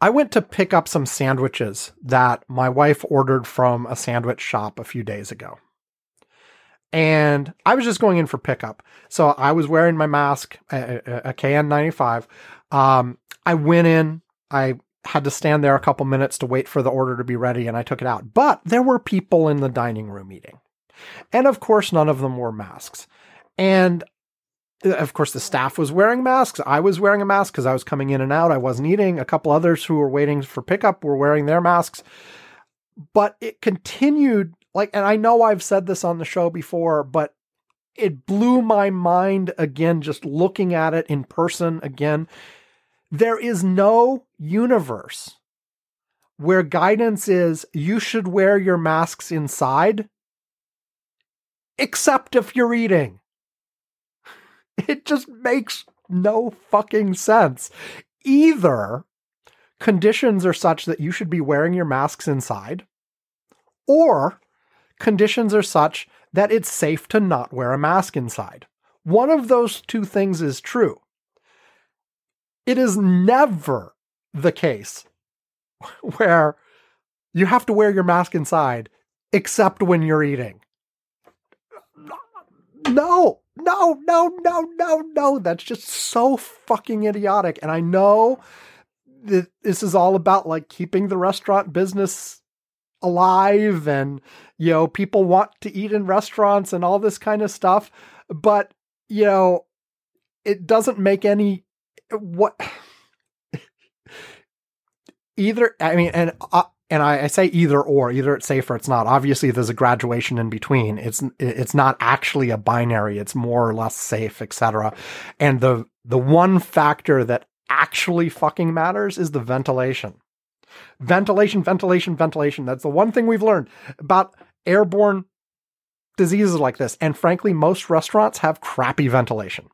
I went to pick up some sandwiches that my wife ordered from a sandwich shop a few days ago. And I was just going in for pickup. So I was wearing my mask, a, a, a KN95. Um, I went in, I had to stand there a couple minutes to wait for the order to be ready and I took it out. But there were people in the dining room eating. And of course, none of them wore masks. And uh, of course, the staff was wearing masks. I was wearing a mask because I was coming in and out. I wasn't eating. A couple others who were waiting for pickup were wearing their masks. But it continued like, and I know I've said this on the show before, but it blew my mind again, just looking at it in person again there is no universe where guidance is you should wear your masks inside, except if you're eating. It just makes no fucking sense. Either conditions are such that you should be wearing your masks inside, or conditions are such that it's safe to not wear a mask inside. One of those two things is true. It is never the case where you have to wear your mask inside except when you're eating. No, no, no, no, no, no. That's just so fucking idiotic. And I know that this is all about like keeping the restaurant business alive and, you know, people want to eat in restaurants and all this kind of stuff. But, you know, it doesn't make any what either i mean and uh, and I, I, say either or either it's safe or it's not obviously there's a graduation in between it's it's not actually a binary it's more or less safe etc and the the one factor that actually fucking matters is the ventilation Ventilation, ventilation, ventilation. That's the one thing we've learned about airborne diseases like this. And frankly, most restaurants have crappy ventilation.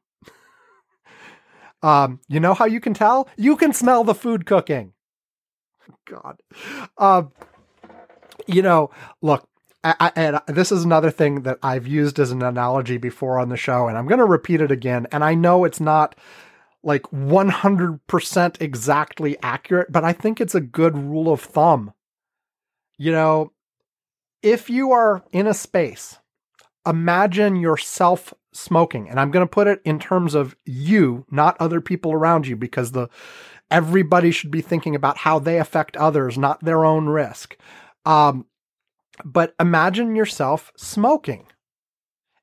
um, you know how you can tell? You can smell the food cooking. God. Um, you know, look, I, I, and this is another thing that I've used as an analogy before on the show, and I'm going to repeat it again. And I know it's not like 100% exactly accurate, but I think it's a good rule of thumb. You know, if you are in a space, imagine yourself smoking, and I'm going to put it in terms of you, not other people around you, because the everybody should be thinking about how they affect others, not their own risk. Um, but imagine yourself smoking.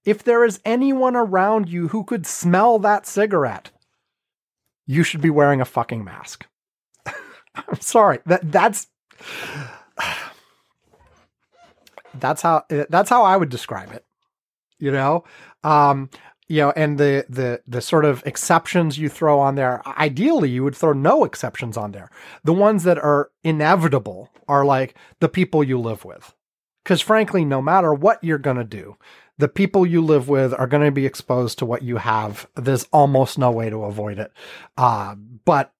If there is anyone around you who could smell that cigarette, you should be wearing a fucking mask. I'm sorry. That that's that's how that's how I would describe it. You know, um, you know, and the the the sort of exceptions you throw on there. Ideally, you would throw no exceptions on there. The ones that are inevitable are like the people you live with, because frankly, no matter what you're gonna do, the people you live with are going to be exposed to what you have. There's almost no way to avoid it. Uh, but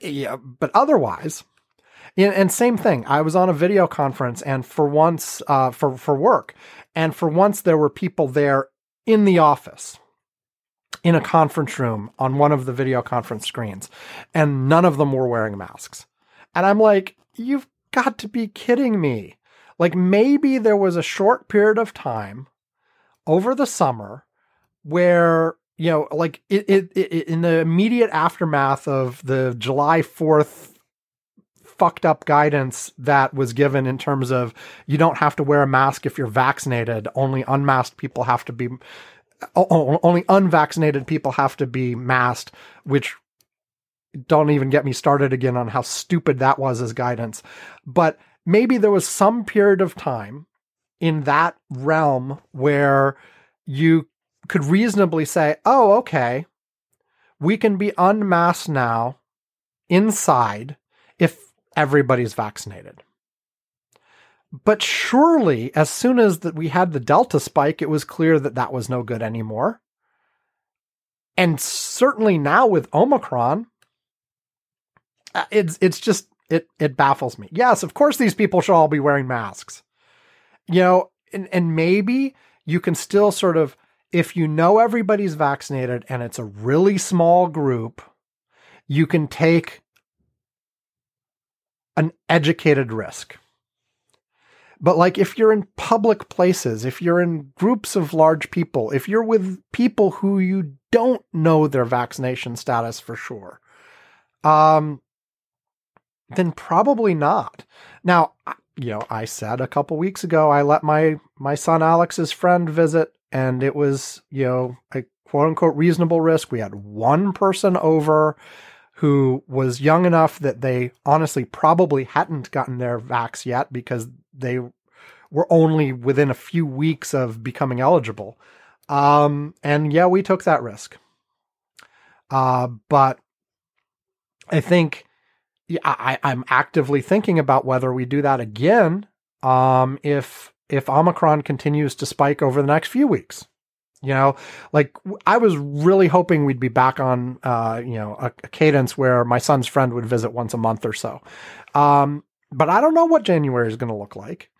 yeah, but otherwise, and same thing. I was on a video conference, and for once, uh, for for work, and for once there were people there in the office, in a conference room on one of the video conference screens, and none of them were wearing masks. And I'm like, you've got to be kidding me. Like maybe there was a short period of time over the summer where you know, like it, it, it in the immediate aftermath of the July 4th fucked up guidance that was given in terms of you don't have to wear a mask if you're vaccinated. Only unmasked people have to be, only unvaccinated people have to be masked, which don't even get me started again on how stupid that was as guidance. But maybe there was some period of time in that realm where you could reasonably say, oh, okay, we can be unmasked now inside if everybody's vaccinated. But surely, as soon as that we had the Delta spike, it was clear that that was no good anymore. And certainly now with Omicron, uh, it's it's just it it baffles me. Yes, of course these people should all be wearing masks. You know, and, and maybe you can still sort of if you know everybody's vaccinated and it's a really small group, you can take an educated risk. But like if you're in public places, if you're in groups of large people, if you're with people who you don't know their vaccination status for sure, um, then probably not. Now, you know, I said a couple weeks ago I let my my son Alex's friend visit, and it was you know a quote unquote reasonable risk. We had one person over who was young enough that they honestly probably hadn't gotten their vax yet because they were only within a few weeks of becoming eligible. Um, and yeah, we took that risk. Uh, but I think I, I'm actively thinking about whether we do that again um, if if Omicron continues to spike over the next few weeks. You know, like I was really hoping we'd be back on, uh, you know, a, a, cadence where my son's friend would visit once a month or so. Um, but I don't know what January is going to look like.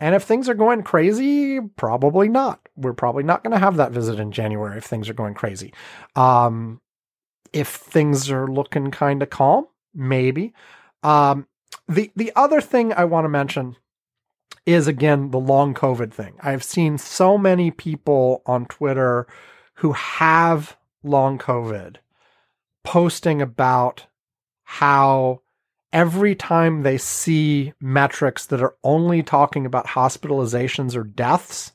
And if things are going crazy, probably not. We're probably not going to have that visit in January if things are going crazy. Um, if things are looking kind of calm, maybe. Um, the the other thing I want to mention is again the long COVID thing. I've seen so many people on Twitter who have long COVID posting about how every time they see metrics that are only talking about hospitalizations or deaths,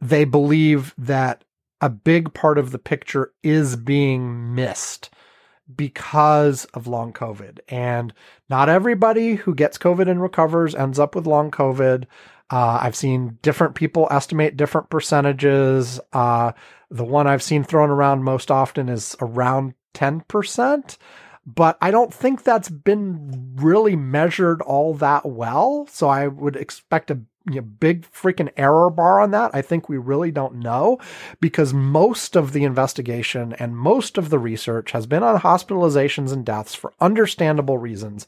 they believe that a big part of the picture is being missed because of long COVID. And not everybody who gets COVID and recovers ends up with long COVID. Uh, I've seen different people estimate different percentages. Uh, the one I've seen thrown around most often is around 10%. but I don't think that's been really measured all that well. So I would expect a you know, big freaking error bar on that. I think we really don't know because most of the investigation and most of the research has been on hospitalizations and deaths for understandable reasons.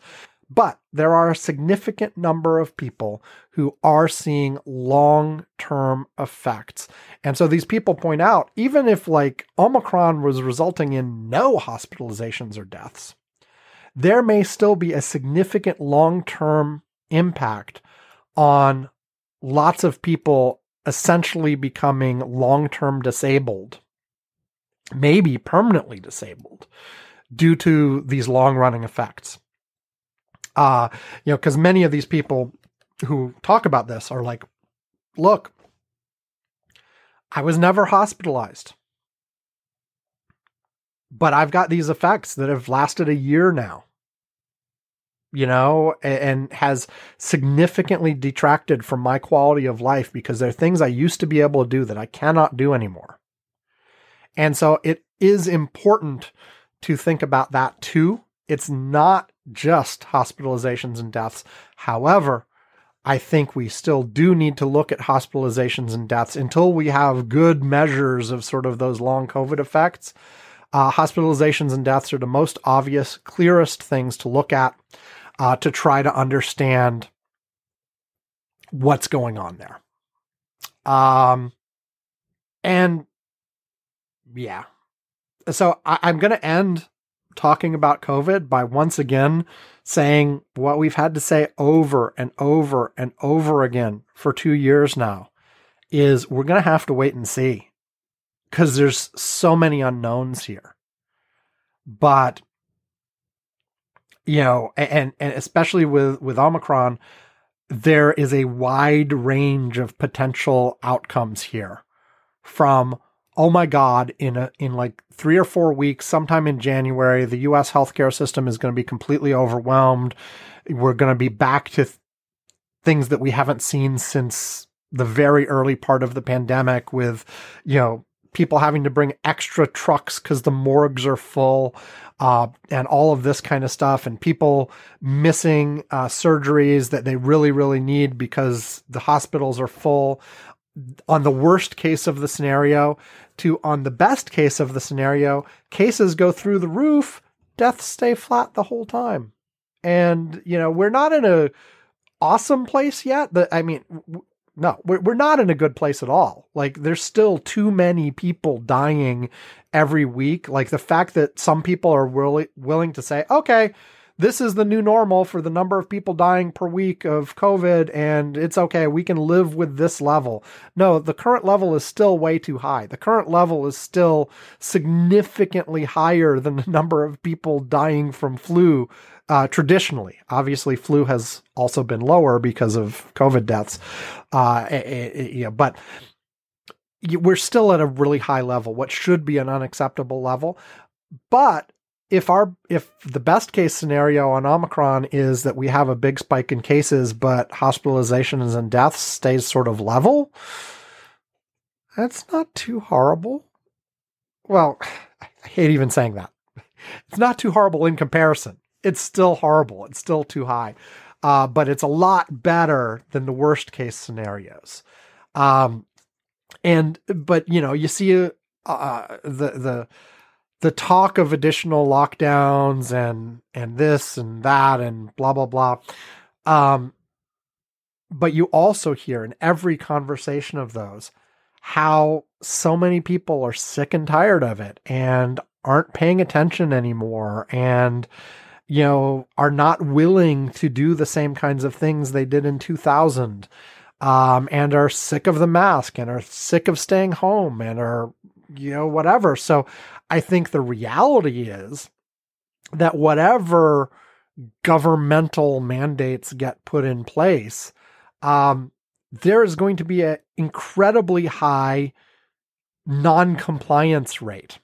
But there are a significant number of people who are seeing long term effects. And so these people point out even if like Omicron was resulting in no hospitalizations or deaths, there may still be a significant long term impact on lots of people essentially becoming long term disabled, maybe permanently disabled due to these long running effects. Uh, you know, because many of these people who talk about this are like, look, I was never hospitalized, but I've got these effects that have lasted a year now, you know, and, has significantly detracted from my quality of life because there are things I used to be able to do that I cannot do anymore. And so it is important to think about that too. It's not just hospitalizations and deaths. However, I think we still do need to look at hospitalizations and deaths until we have good measures of sort of those long COVID effects. Uh, hospitalizations and deaths are the most obvious, clearest things to look at uh, to try to understand what's going on there. Um, and yeah, so I, I'm going to end talking about COVID by once again saying what we've had to say over and over and over again for two years now is we're going to have to wait and see because there's so many unknowns here. But, you know, and, and especially with, with Omicron, there is a wide range of potential outcomes here from oh my god in a in like 3 or 4 weeks sometime in January the US healthcare system is going to be completely overwhelmed. We're going to be back to th- things that we haven't seen since the very early part of the pandemic with you know people having to bring extra trucks cuz the morgues are full uh, and all of this kind of stuff and people missing uh, surgeries that they really really need because the hospitals are full on the worst case of the scenario to on the best case of the scenario, cases go through the roof, deaths stay flat the whole time. And, you know, we're not in a awesome place yet. But I mean, no, we're, we're not in a good place at all. Like, there's still too many people dying every week. Like, the fact that some people are willi- willing to say, okay, this is the new normal for the number of people dying per week of COVID, and it's okay. We can live with this level. No, the current level is still way too high. The current level is still significantly higher than the number of people dying from flu uh, traditionally. Obviously, flu has also been lower because of COVID deaths. Uh, it, it, but we're still at a really high level, what should be an unacceptable level. But if our if the best case scenario on Omicron is that we have a big spike in cases, but hospitalizations and deaths stays sort of level, that's not too horrible. Well, I hate even saying that. It's not too horrible in comparison. It's still horrible. It's still too high, uh, but it's a lot better than the worst case scenarios. Um, and but you know you see uh, uh the the the talk of additional lockdowns and and this and that and blah blah blah. Um but you also hear in every conversation of those how so many people are sick and tired of it and aren't paying attention anymore and you know are not willing to do the same kinds of things they did in 2000 um, and are sick of the mask and are sick of staying home and are you know whatever so I think the reality is that whatever governmental mandates get put in place, um, there is going to be an incredibly high non compliance rate,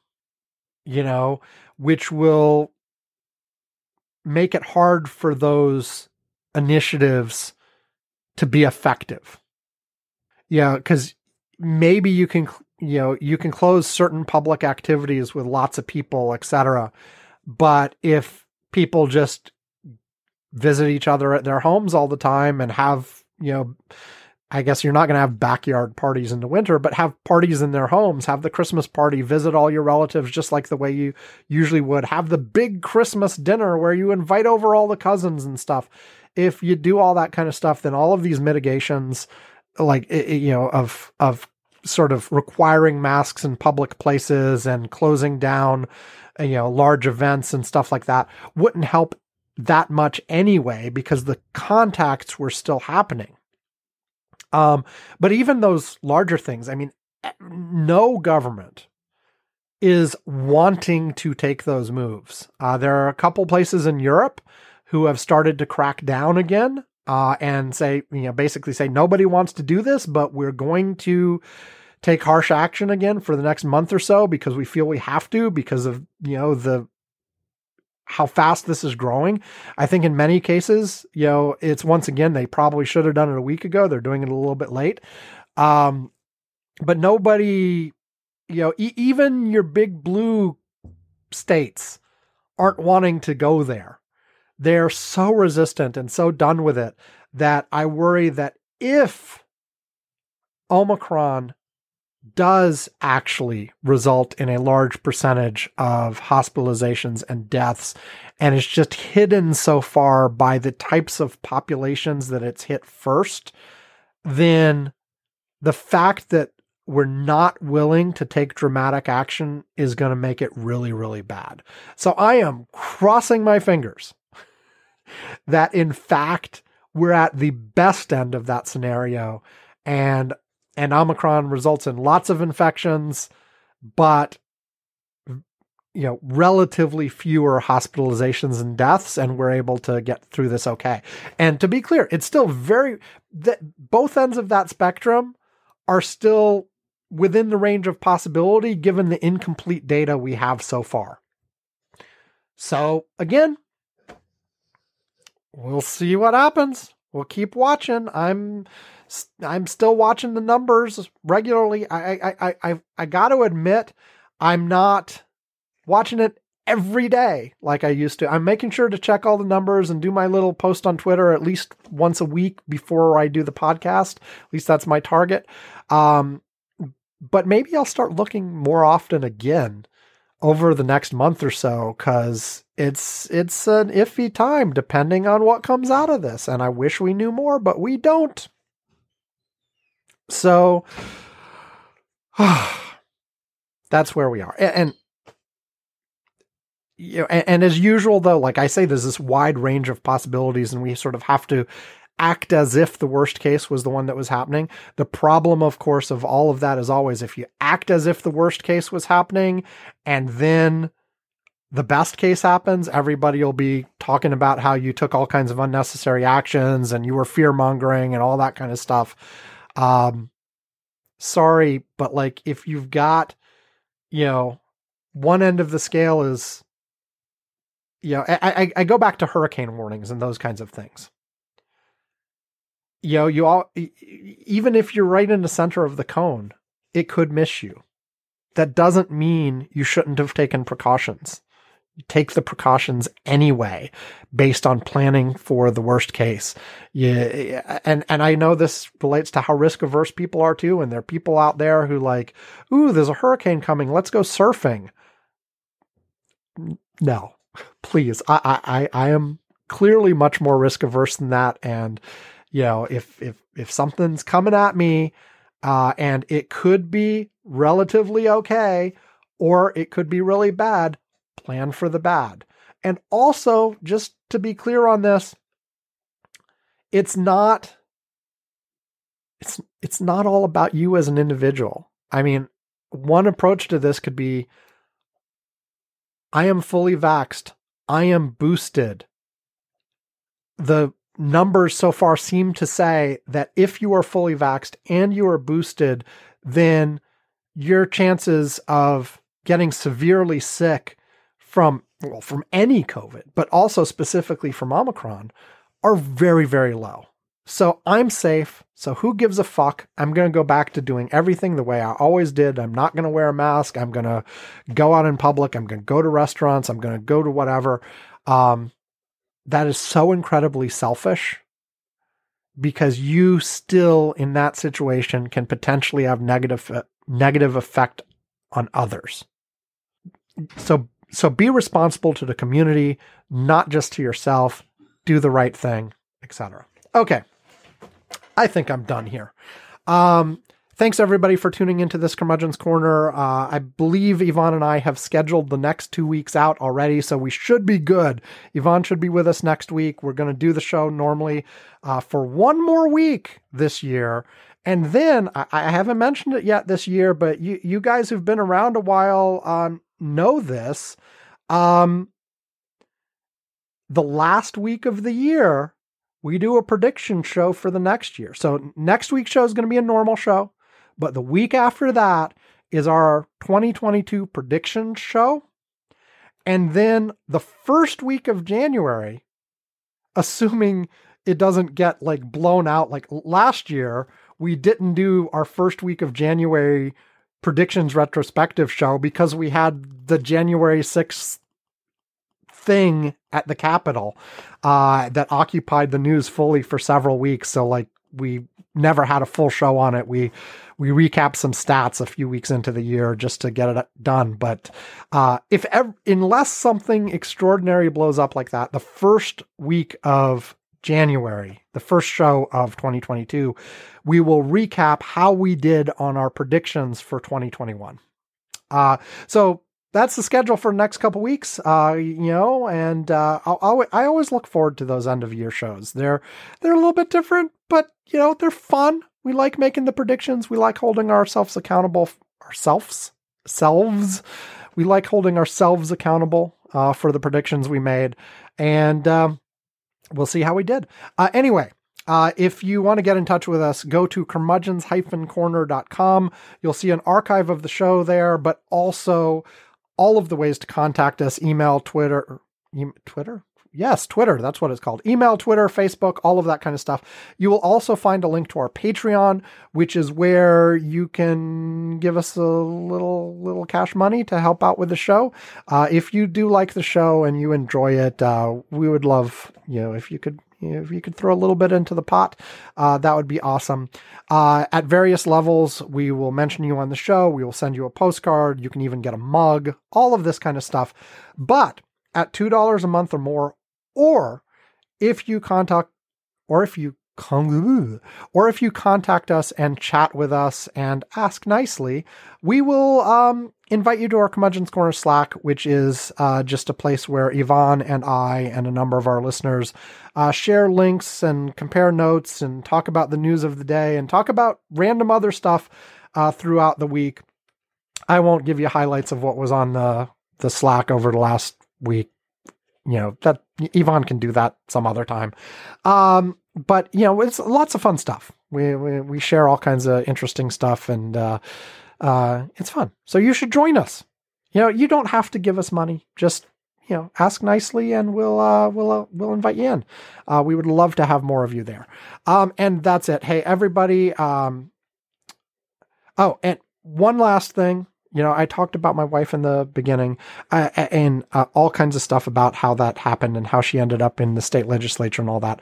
you know, which will make it hard for those initiatives to be effective. Yeah, because maybe you can you know you can close certain public activities with lots of people etc But if people just visit each other at their homes all the time and have, you know, I guess you're not going to have backyard parties in the winter, but have parties in their homes, have the Christmas party, visit all your relatives just like the way you usually would, have the big Christmas dinner where you invite over all the cousins and stuff. If you do all that kind of stuff, then all of these mitigations, like, you know, of, of sort of requiring masks in public places and closing down, you know, large events and stuff like that wouldn't help that much anyway because the contacts were still happening. Um, but even those larger things, I mean, no government is wanting to take those moves. Uh, there are a couple places in Europe who have started to crack down again uh, and say, you know, basically say nobody wants to do this, but we're going to take harsh action again for the next month or so because we feel we have to because of you know the how fast this is growing. I think in many cases, you know, it's once again, they probably should have done it a week ago. They're doing it a little bit late. Um, but nobody, you know, e- even your big blue states aren't wanting to go there. They're so resistant and so done with it that I worry that if Omicron does actually result in a large percentage of hospitalizations and deaths. And it's just hidden so far by the types of populations that it's hit first. Then the fact that we're not willing to take dramatic action is going to make it really, really bad. So I am crossing my fingers that in fact we're at the best end of that scenario. And and Omicron results in lots of infections, but you know, relatively fewer hospitalizations and deaths, and we're able to get through this okay. And to be clear, it's still very that both ends of that spectrum are still within the range of possibility given the incomplete data we have so far. So again, we'll see what happens. We'll keep watching. I'm I'm still watching the numbers regularly. I I I I, I got to admit, I'm not watching it every day like I used to. I'm making sure to check all the numbers and do my little post on Twitter at least once a week before I do the podcast. At least that's my target. Um, but maybe I'll start looking more often again over the next month or so because it's it's an iffy time depending on what comes out of this and i wish we knew more but we don't so that's where we are. And, and you know, and, and, as usual, though, like I say, there's this wide range of possibilities, and we sort of have to act as if the worst case was the one that was happening. The problem, of course, of all of that is always if you act as if the worst case was happening, and then the best case happens, everybody will be talking about how you took all kinds of unnecessary actions and you were fear mongering and all that kind of stuff. Um, sorry, but like if you've got, you know, one end of the scale is, you know, I, I, I go back to hurricane warnings and those kinds of things. You know, you all, even if you're right in the center of the cone, it could miss you. That doesn't mean you shouldn't have taken precautions take the precautions anyway based on planning for the worst case. Yeah, and and I know this relates to how risk averse people are too and there are people out there who like, "Ooh, there's a hurricane coming. Let's go surfing." No. Please. I I I am clearly much more risk averse than that and you know, if if if something's coming at me uh and it could be relatively okay or it could be really bad, plan for the bad. And also, just to be clear on this, it's not it's it's not all about you as an individual. I mean, one approach to this could be I am fully vaxed. I am boosted. The numbers so far seem to say that if you are fully vaxed and you are boosted, then your chances of getting severely sick from well from any COVID, but also specifically from Omicron, are very very low. So I'm safe. So who gives a fuck? I'm going to go back to doing everything the way I always did. I'm not going to wear a mask. I'm going to go out in public. I'm going to go to restaurants. I'm going to go to whatever. Um, that is so incredibly selfish because you still in that situation can potentially have negative uh, negative effect on others. So so be responsible to the community, not just to yourself. Do the right thing, etc. Okay. I think I'm done here. Um, thanks everybody for tuning into this curmudgeon's corner. Uh, I believe Ivan and I have scheduled the next two weeks out already, so we should be good. Ivan should be with us next week. We're going to do the show normally uh, for one more week this year. And then I, I, haven't mentioned it yet this year, but you, you guys who've been around a while um, know this. Um, the last week of the year, we do a prediction show for the next year. So next week's show is going to be a normal show, but the week after that is our 2022 prediction show. And then the first week of January, assuming it doesn't get like blown out like last year, we didn't do our first week of January predictions retrospective show because we had the January 6th thing at the Capitol uh, that occupied the news fully for several weeks. So like we never had a full show on it. We we recap some stats a few weeks into the year just to get it done. But uh, if ever, unless something extraordinary blows up like that, the first week of January, the first show of 2022, we will recap how we did on our predictions for 2021. Uh, so that's the schedule for the next couple weeks. Uh, you know, and uh, I'll, i always look forward to those end of year shows. They're they're a little bit different, but you know, they're fun. We like making the predictions. We like holding ourselves accountable. Ourselves, selves. We like holding ourselves accountable uh, for the predictions we made, and um, we'll see how we did. Uh, anyway, uh, if you want to get in touch with us, go to curmudgeons-corner.com. You'll see an archive of the show there, but also all of the ways to contact us email, Twitter, e- Twitter? Yes, Twitter. That's what it's called. Email, Twitter, Facebook, all of that kind of stuff. You will also find a link to our Patreon, which is where you can give us a little little cash money to help out with the show. Uh, if you do like the show and you enjoy it, uh, we would love you know if you could if you could throw a little bit into the pot, uh, that would be awesome. Uh, at various levels, we will mention you on the show. We will send you a postcard. You can even get a mug, all of this kind of stuff. But at $2 a month or more, or if you contact, or if you or if you contact us and chat with us and ask nicely, we will um, invite you to our Curmudgeon's Corner Slack, which is uh, just a place where Ivan and I and a number of our listeners uh, share links and compare notes and talk about the news of the day and talk about random other stuff uh, throughout the week. I won't give you highlights of what was on the the Slack over the last week. You know that Ivan can do that some other time. Um, but you know, it's lots of fun stuff. We we, we share all kinds of interesting stuff, and uh, uh, it's fun. So you should join us. You know, you don't have to give us money. Just you know, ask nicely, and we'll uh, we'll uh, we'll invite you in. Uh, we would love to have more of you there. Um, and that's it. Hey, everybody. Um, oh, and one last thing. You know, I talked about my wife in the beginning uh, and uh, all kinds of stuff about how that happened and how she ended up in the state legislature and all that.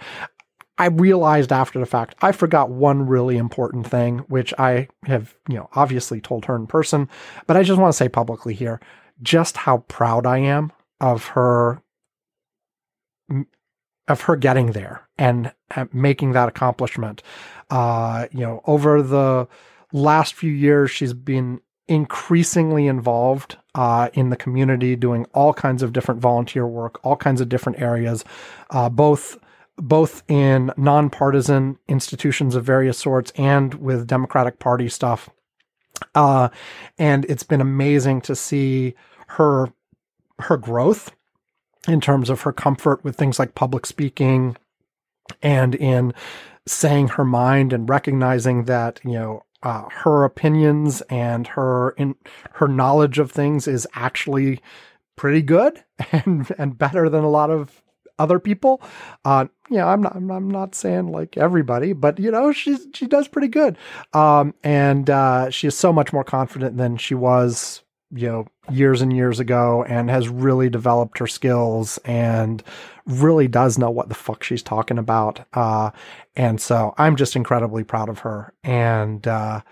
I realized after the fact, I forgot one really important thing, which I have, you know, obviously told her in person, but I just want to say publicly here just how proud I am of her of her getting there and making that accomplishment. Uh, you know, over the last few years, she's been increasingly involved uh, in the community, doing all kinds of different volunteer work, all kinds of different areas, uh, both both in nonpartisan institutions of various sorts and with Democratic Party stuff. Uh, and it's been amazing to see her her growth in terms of her comfort with things like public speaking and in saying her mind and recognizing that you know uh, her opinions and her in her knowledge of things is actually pretty good and and better than a lot of other people. Uh, know, I'm not, I'm, I'm not saying like everybody, but you know, she's, she does pretty good. Um, and, uh, she is so much more confident than she was, you know, years and years ago and has really developed her skills and really does know what the fuck she's talking about. Uh, and so I'm just incredibly proud of her. And, uh,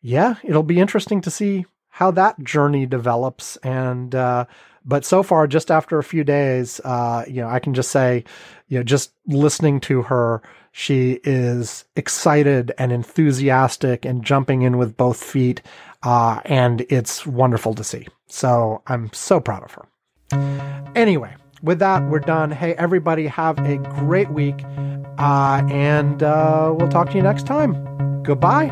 yeah, it'll be interesting to see how that journey develops. And, uh, but so far, just after a few days, uh, you know, I can just say, you know, just listening to her, she is excited and enthusiastic and jumping in with both feet. Uh, and it's wonderful to see. So I'm so proud of her. Anyway, with that, we're done. Hey, everybody, have a great week. Uh, and uh, we'll talk to you next time. Goodbye.